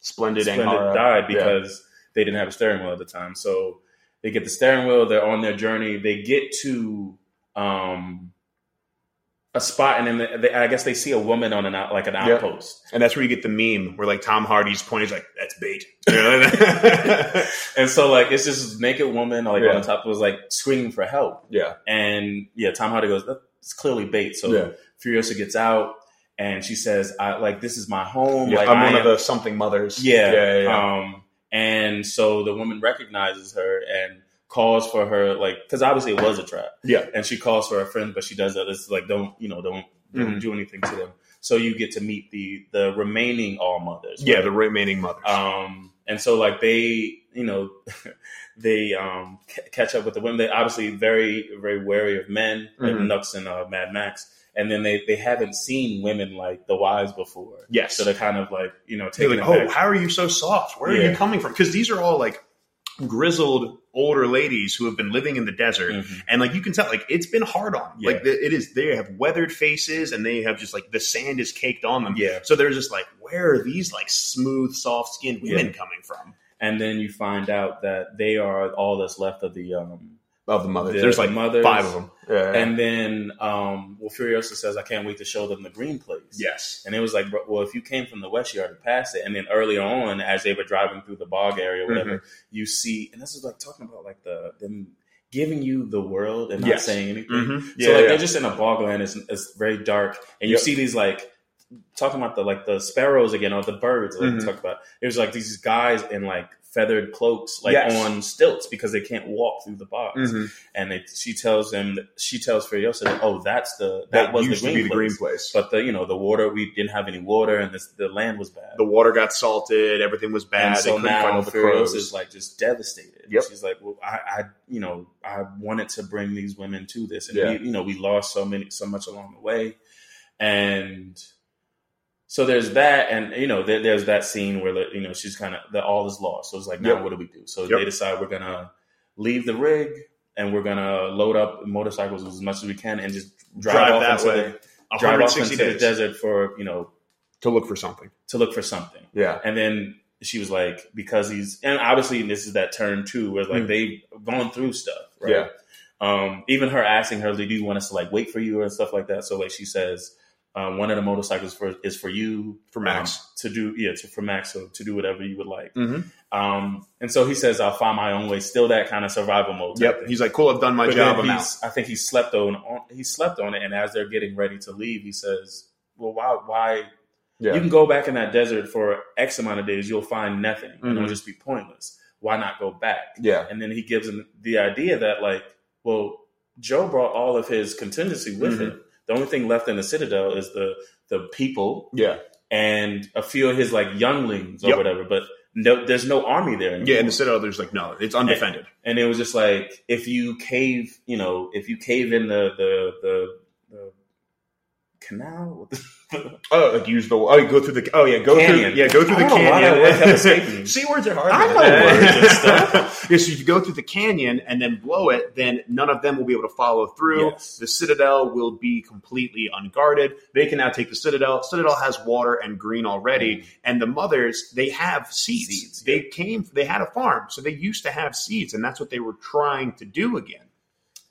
Splendid, and Splendid Hara. died Yeah. because they didn't have a steering wheel at the time. So they get the steering wheel. They're on their journey. They get to um, a spot, and then they, I guess they see a woman on an out, like an Yeah. outpost. And that's where you get the meme where like Tom Hardy's point is like, "That's bait." You know? And so like it's just this naked woman like Yeah. on top was like screaming for help. yeah. And yeah, Tom Hardy goes, "That's clearly bait." So Yeah. Furiosa gets out, and she says, "I like this is my home. Yeah, like I'm I one am- of the something mothers. Yeah. Um, and so the woman recognizes her and calls for her, like, because obviously it was a trap. Yeah. And she calls for her friend, but she does that. It's like, don't, you know, don't, don't Mhm. do anything to them. So you get to meet the the remaining all mothers. yeah, the remaining mothers. Um, and so like they, you know, they um, c- catch up with the women. They obviously very, very wary of men, like Mhm. Nux and uh, Mad Max. And then they, they haven't seen women like the wives before. yes. So they're kind of like, you know, taking like, oh, back. how are you so soft? Where are you coming from? Because these are all like grizzled older ladies who have been living in the desert. Mhm. And like you can tell, like it's been hard on. Yeah. Like the, it is, they have weathered faces, and they have just like the sand is caked on them. Yeah. So they're just like, where are these like smooth, soft skinned women coming from? And then you find out that they are all that's left of the um Of the mothers, The there's like mothers. five of them. Yeah, and then um well Furiosa says I can't wait to show them the green place. yes, And it was like, well, if you came from the west, you already passed it. And then earlier on, as they were driving through the bog area, whatever, Mm-hmm. you see, and this is like talking about like the them giving you the world and not Yes. saying anything. Mhm. So like yeah. they're just in a bogland. It's, it's very dark, and you Yep. see these like talking about the like the sparrows again or the birds. Like Mhm. talk about It was like these guys in like feathered cloaks, like Yes. on stilts because they can't walk through the bogs. Mhm. And they, she tells them, she tells Furiosa, that, oh, that's the that, that, was the green the place. green place. But the you know the water we didn't have any water and this, the land was bad. the water got salted. Everything was bad. and so now Furiosa is like just devastated. Yep. She's like, well, I, I, you know, I wanted to bring these women to this, and Yeah. we, you know, we lost so many, so much along the way, and so there's that, and you know, there, there's that scene where you know she's kind of the all is lost. So it's like, now Yep. what do we do? So Yep. they decide we're gonna leave the rig. And we're gonna load up motorcycles as much as we can, and just drive, drive off that into way. the drive off 160 into the desert for you know to look for something. to look for something. Yeah, And then she was like, because he's, and obviously this is that turn too, where like Mm. they've gone through stuff, right? Yeah. Um, even her asking her, do you want us to like wait for you and stuff like that? So like she says, um, one of the motorcycles for is for you for Max. um, to do, yeah, to, for Max, so to do whatever you would like. mm-hmm. Um, and so he says, I'll find my own way. Still that kind of survival mode. Yep. thing. He's like, cool. I've done my But job. I think he slept on, on he slept on it, and as they're getting ready to leave, he says, "Well, why? Why Yeah. you can go back in that desert for X amount of days, you'll find nothing. And it'll just be pointless. Why not go back? yeah. And then he gives him the idea that, like, well, Joe brought all of his contingency with Mhm. him. The only thing left in the Citadel is the the people Yeah. and a few of his like younglings or Yep. whatever. But no, there's no army there. Anymore. Yeah. And the Citadel, there's like, no, it's undefended. and it was just like if you cave, you know, if you cave in the the the, the canal. Oh, like use the, oh, you go through the, oh, yeah, go Canyon. through, yeah, go through I the don't canyon. that word kept escaping me. See, words are hard. I man. know words and stuff. yeah, so if you go through the canyon and then blow it, then none of them will be able to follow through. Yes. The Citadel will be completely unguarded. They can now take the Citadel. Citadel has water and green already, mm. and the mothers they have seeds. Seeds, They came, they had a farm, so they used to have seeds, and that's what they were trying to do again.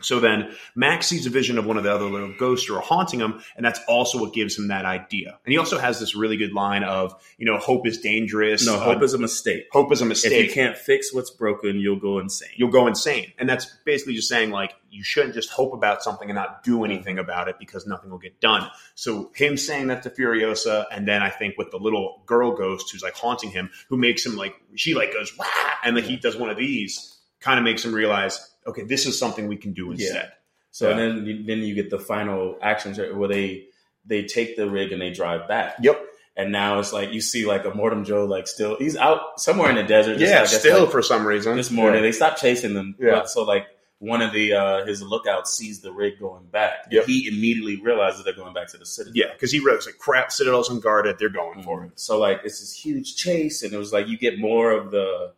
So then Max sees a vision of one of the other little ghosts who are haunting him, and that's also what gives him that idea. And he also has this really good line of, you know, hope is dangerous. No, uh, hope is a mistake. hope is a mistake. If you can't fix what's broken, you'll go insane. You'll go insane. And that's basically just saying, like, you shouldn't just hope about something and not do anything about it because nothing will get done. So, him saying that to Furiosa, and then I think with the little girl ghost who's like haunting him, who makes him like, she like goes, Wah! and like he does one of these, kind of makes him realize, okay, this is something we can do instead. So Yeah. then, you, then you get the final action shot where they they take the rig and they drive back. Yep. And now it's like you see like a Mortem Joe like still he's out somewhere in the desert. just, Yeah, guess, still like, for some reason. this morning Yeah. they stopped chasing them. Yeah. But, so like one of the uh, his lookouts sees the rig going back. Yep. He immediately realizes they're going back to the city. Yeah, because he realized like crap, Citadel's unguarded. They're going for it. So like it's this huge chase, and it was like you get more of the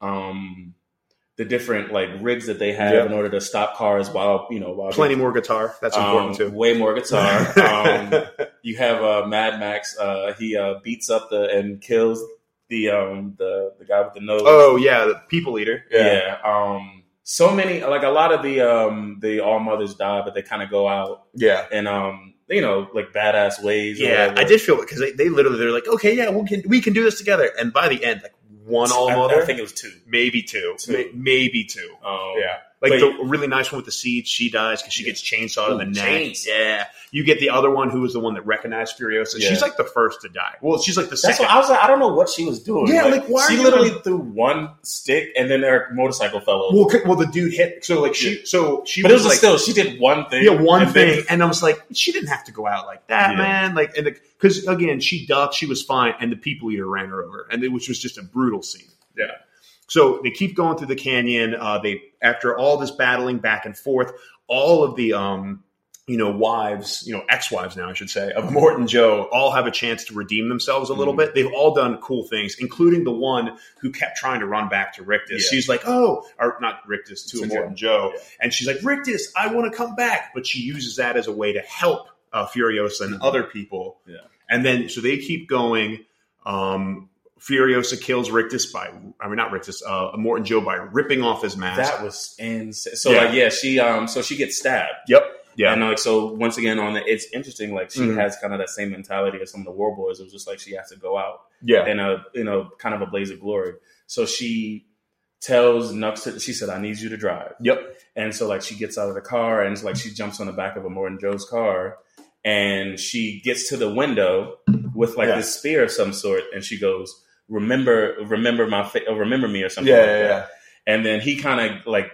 um the different like rigs that they have Yep. in order to stop cars while you know while Plenty more guitar. That's um, important too. Way more guitar. um, you have uh, Mad Max. Uh, he uh, beats up the and kills the um the the guy with the nose. oh yeah, the people eater. yeah. Um, so many like a lot of the um the all mothers die, but they kind of go out yeah. and um you know like badass ways. Yeah. I did feel it because they, they literally they're like, okay, yeah, we can we can do this together. And by the end, like one all I- mother, I, think it was two. maybe two, Two. May- maybe two. Um, Yeah, like but- the really nice one with the seeds, she dies because she gets chainsawed in the neck. chains. Yeah, you get the other one who was the one that recognized Furiosa. Yeah. She's like the first to die. Well, she's like the That's second. what I was like. I don't know what she was doing. Yeah, like, why are she you literally gonna- threw one stick and then her motorcycle fell over. well, well, the dude hit. So like she, so she but it was was like, still she did one thing. Yeah, one and then- thing, and I was like, she didn't have to go out like that, Yeah. man. Like, and because again, she ducked, she was fine, and the people eater ran her over, and it, which was just a brutal scene. Yeah. So they keep going through the canyon. Uh, they after all this battling back and forth, all of the um, you know wives, you know ex-wives now, I should say, of Morton Joe, all have a chance to redeem themselves a little Mhm. bit. They've all done cool things, including the one who kept trying to run back to Rictus. Yeah. She's like, oh, or not Rictus, to To Morton Joe. Yeah. And she's like, Rictus, I want to come back. But she uses that as a way to help uh, Furiosa and Mhm. other people. Yeah. And then, so they keep going. Um, Furiosa kills Rictus by, I mean, not Rictus, uh, Morton Joe by ripping off his mask. That was insane. So Yeah. like yeah, she um so she gets stabbed. yep. Yeah. And like so once again on the it's interesting, like she Mhm. has kind of that same mentality as some of the war boys. It was just like she has to go out yeah. in a you know, kind of a blaze of glory. So she tells Nux to, she said, I need you to drive. Yep. And so like she gets out of the car and it's like she jumps on the back of a Morton Joe's car and she gets to the window with like Yeah. this spear of some sort and she goes, Remember remember my fa- remember me or something. Yeah, like yeah, that. yeah. And then he kind of like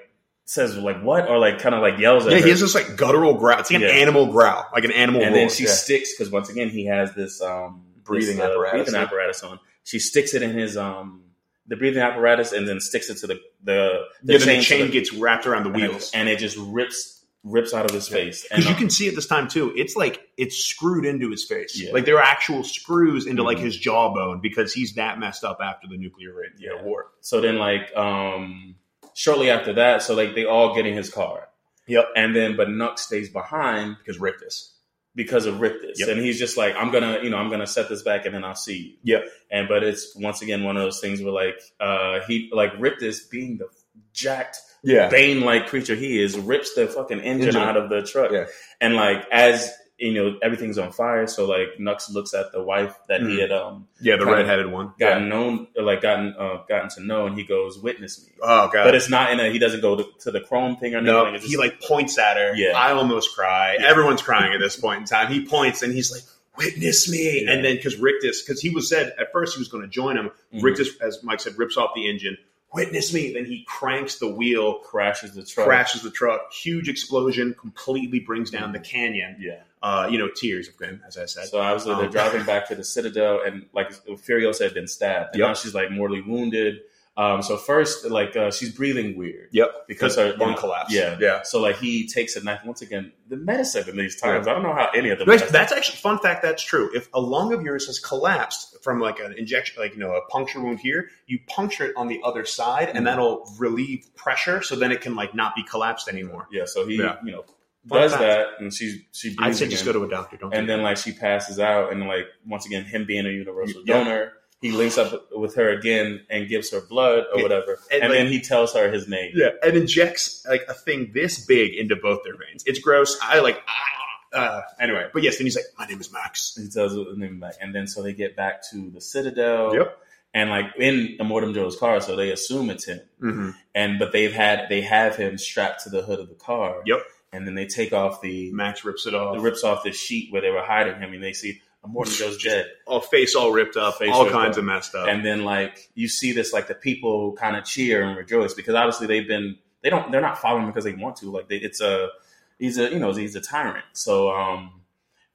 says like what or like kind of like yells at Yeah, her. he has this like guttural growl. It's like Yeah. an animal growl, like an animal and roar. then she Yeah. sticks because once again he has this um Breathing this, uh, apparatus. breathing apparatus on. She sticks it in his um the breathing apparatus and then sticks it to the the, the yeah, then the chain the- gets wrapped around the and- wheels. and it just rips rips out of his face. Because you uh, can see at this time too, it's like it's screwed into his face. Yeah. Like there are actual screws into like Mhm. his jawbone because he's that messed up after the nuclear you know, Yeah. war. so then like um shortly after that, so like they all get in his car. Yep. And then but Nux stays behind Because Rictus. because of Rictus. Yep. And he's just like, I'm gonna, you know, I'm gonna set this back and then I'll see you. Yep. And but it's once again one of those things where like uh he like Rictus being the jacked Yeah. Bane like creature he is, rips the fucking engine, Engine. out of the truck. Yeah. And like as you know, everything's on fire. So like Nux looks at the wife that he Mhm. had um Yeah, the Kinda redheaded one. gotten known like gotten uh, gotten to know and he goes, Witness me. Oh god. But it's not in a he doesn't go to, to the chrome thing or anything. no, It's he like points at her. Yeah. I almost cry. Yeah. Everyone's crying at this point in time. He points and he's like, "Witness me!" Yeah. And then because Rictus, because he was said at first he was going to join him. Mhm. Rictus, as Mike said, rips off the engine. Witness me. Then he cranks the wheel, crashes the truck. crashes the truck. Huge explosion, completely brings down the canyon. Yeah. Uh, you know, tears of him, as I said. So obviously they're Um, driving back to the Citadel, and like Furiosa had been stabbed, and Yep. now she's like mortally wounded. Um, so first, like uh, she's breathing weird Yep. because her lung you know, collapse. Yeah, Yeah. So like he takes a knife. Once again, the medicine in these times. Yeah. I don't know how any of them. That's, that's actually fun fact. That's true. If a lung of yours has collapsed from like an injection, like you know, a puncture wound here, you puncture it on the other side, Mhm. and that'll relieve pressure, so then it can like not be collapsed anymore. yeah. So he, Yeah. you know, Fun does fact. that, and she she. I'd breathes say just go to a doctor. Don't. and do then that. like she passes out, and like once again, him being a universal Yeah. donor. He links up with her again and gives her blood or whatever, And, and, like- then he tells her his name. yeah, and injects like a thing this big into both their veins. It's gross. I like. Ah, uh, anyway, but yes, then he's like, "My name is Max." He tells the name back, and then so they get back to the Citadel. Yep. And like in Immortan Joe's car, so they assume it's him. Mm-hmm. And but they've had they have him strapped to the hood of the car. Yep. And then they take off the Max rips it off. rips off the sheet where they were hiding him, and they see Immortan Joe's dead. all face all ripped up, Face all kinds up. of messed up. And then like you see this like the people kind of cheer and rejoice because obviously they've been they don't they're not following because they want to like they, it's a he's a you know he's a tyrant so um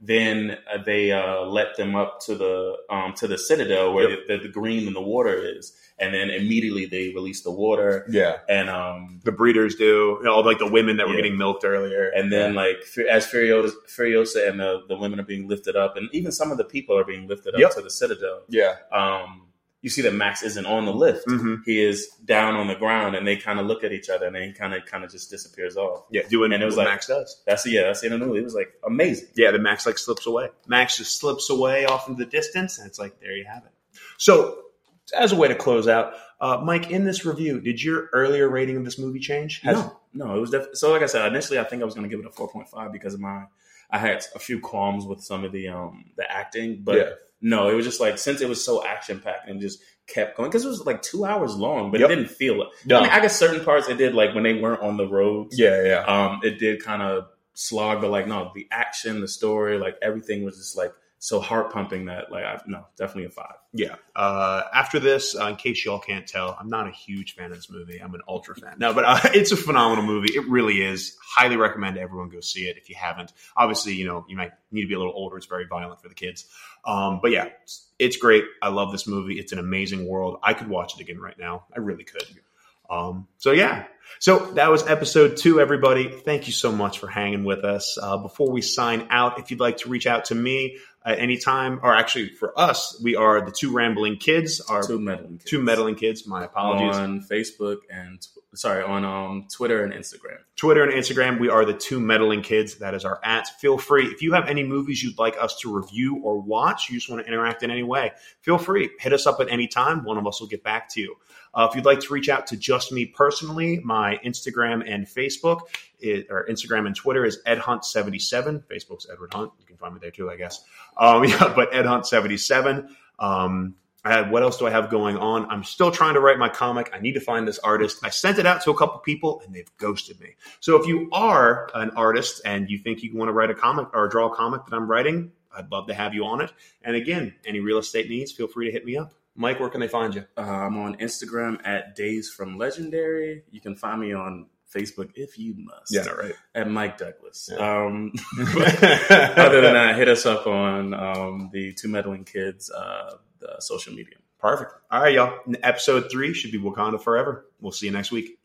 then uh, they uh, let them up to the um, to the citadel where Yep. the, the green in the water is, and then immediately they release the water, Yeah. and um, The breeders do. You know, all like the women that were Yeah. getting milked earlier. and then like as Furiosa, Furiosa and the, the women are being lifted up, and even some of the people are being lifted up Yep. to the citadel. yeah. Um, you see that Max isn't on the lift; hmm he is down on the ground, and they kind of look at each other, and then he kind of kind of just disappears off. Yeah. Doing And it was what like- Max does. That's yeah, that's in the movie. It was like amazing. Yeah, the Max like slips away. Max just slips away off into the distance, and it's like there you have it. So, as a way to close out, uh, Mike, in this review, did your earlier rating of this movie change? Has- no, no, it was def- so. Like I said, initially I think I was going to give it a four point five because of my. I had a few qualms with some of the um the acting, but Yeah. No, it was just like since it was so action packed and just kept going because it was like two hours long, but Yep. it didn't feel it. No. I mean, I guess certain parts it did like when they weren't on the roads. Yeah, yeah. um, it did kind of slog, but like no, the action, the story, like everything was just like so heart pumping that like I've, no, definitely a five. Yeah. Uh, after this, uh, in case y'all can't tell, I'm not a huge fan of this movie. I'm an ultra fan. No, but uh, it's a phenomenal movie. It really is. Highly recommend everyone go see it if you haven't. Obviously, you know, you might need to be a little older. It's very violent for the kids. Um, but yeah, it's, it's great. I love this movie. It's an amazing world. I could watch it again right now. I really could. Um, so yeah. So that was episode two, everybody. Thank you so much for hanging with us. Uh, before we sign out, if you'd like to reach out to me at any time, or actually for us, we are the two rambling kids, our Two meddling, kids. two meddling kids. My apologies. on Facebook and sorry on um Twitter and Instagram. Twitter and Instagram, we are the two meddling kids. That is our at. Feel free. If you have any movies you'd like us to review or watch, you just want to interact in any way, feel free. Hit us up at any time. One of us will get back to you. Uh, if you'd like to reach out to just me personally, my Instagram and Facebook, is, or Instagram and Twitter is Ed Hunt 77 Facebook's Edward Hunt. You can find me there too, I guess. Um, yeah, but edhunt77. Um, I had, what else do I have going on? I'm still trying to write my comic. I need to find this artist. I sent it out to a couple people and they've ghosted me. So if you are an artist and you think you want to write a comic or draw a comic that I'm writing, I'd love to have you on it. And again, any real estate needs, feel free to hit me up. Mike, where can they find you? Uh, I'm on Instagram at Days from Legendary. You can find me on Facebook if you must. Yeah, right. At Mike Douglas. Yeah. Um, other than that, hit us up on um, the Two Meddling Kids uh, the social media. Perfect. All right, y'all. Episode three should be Wakanda Forever. We'll see you next week.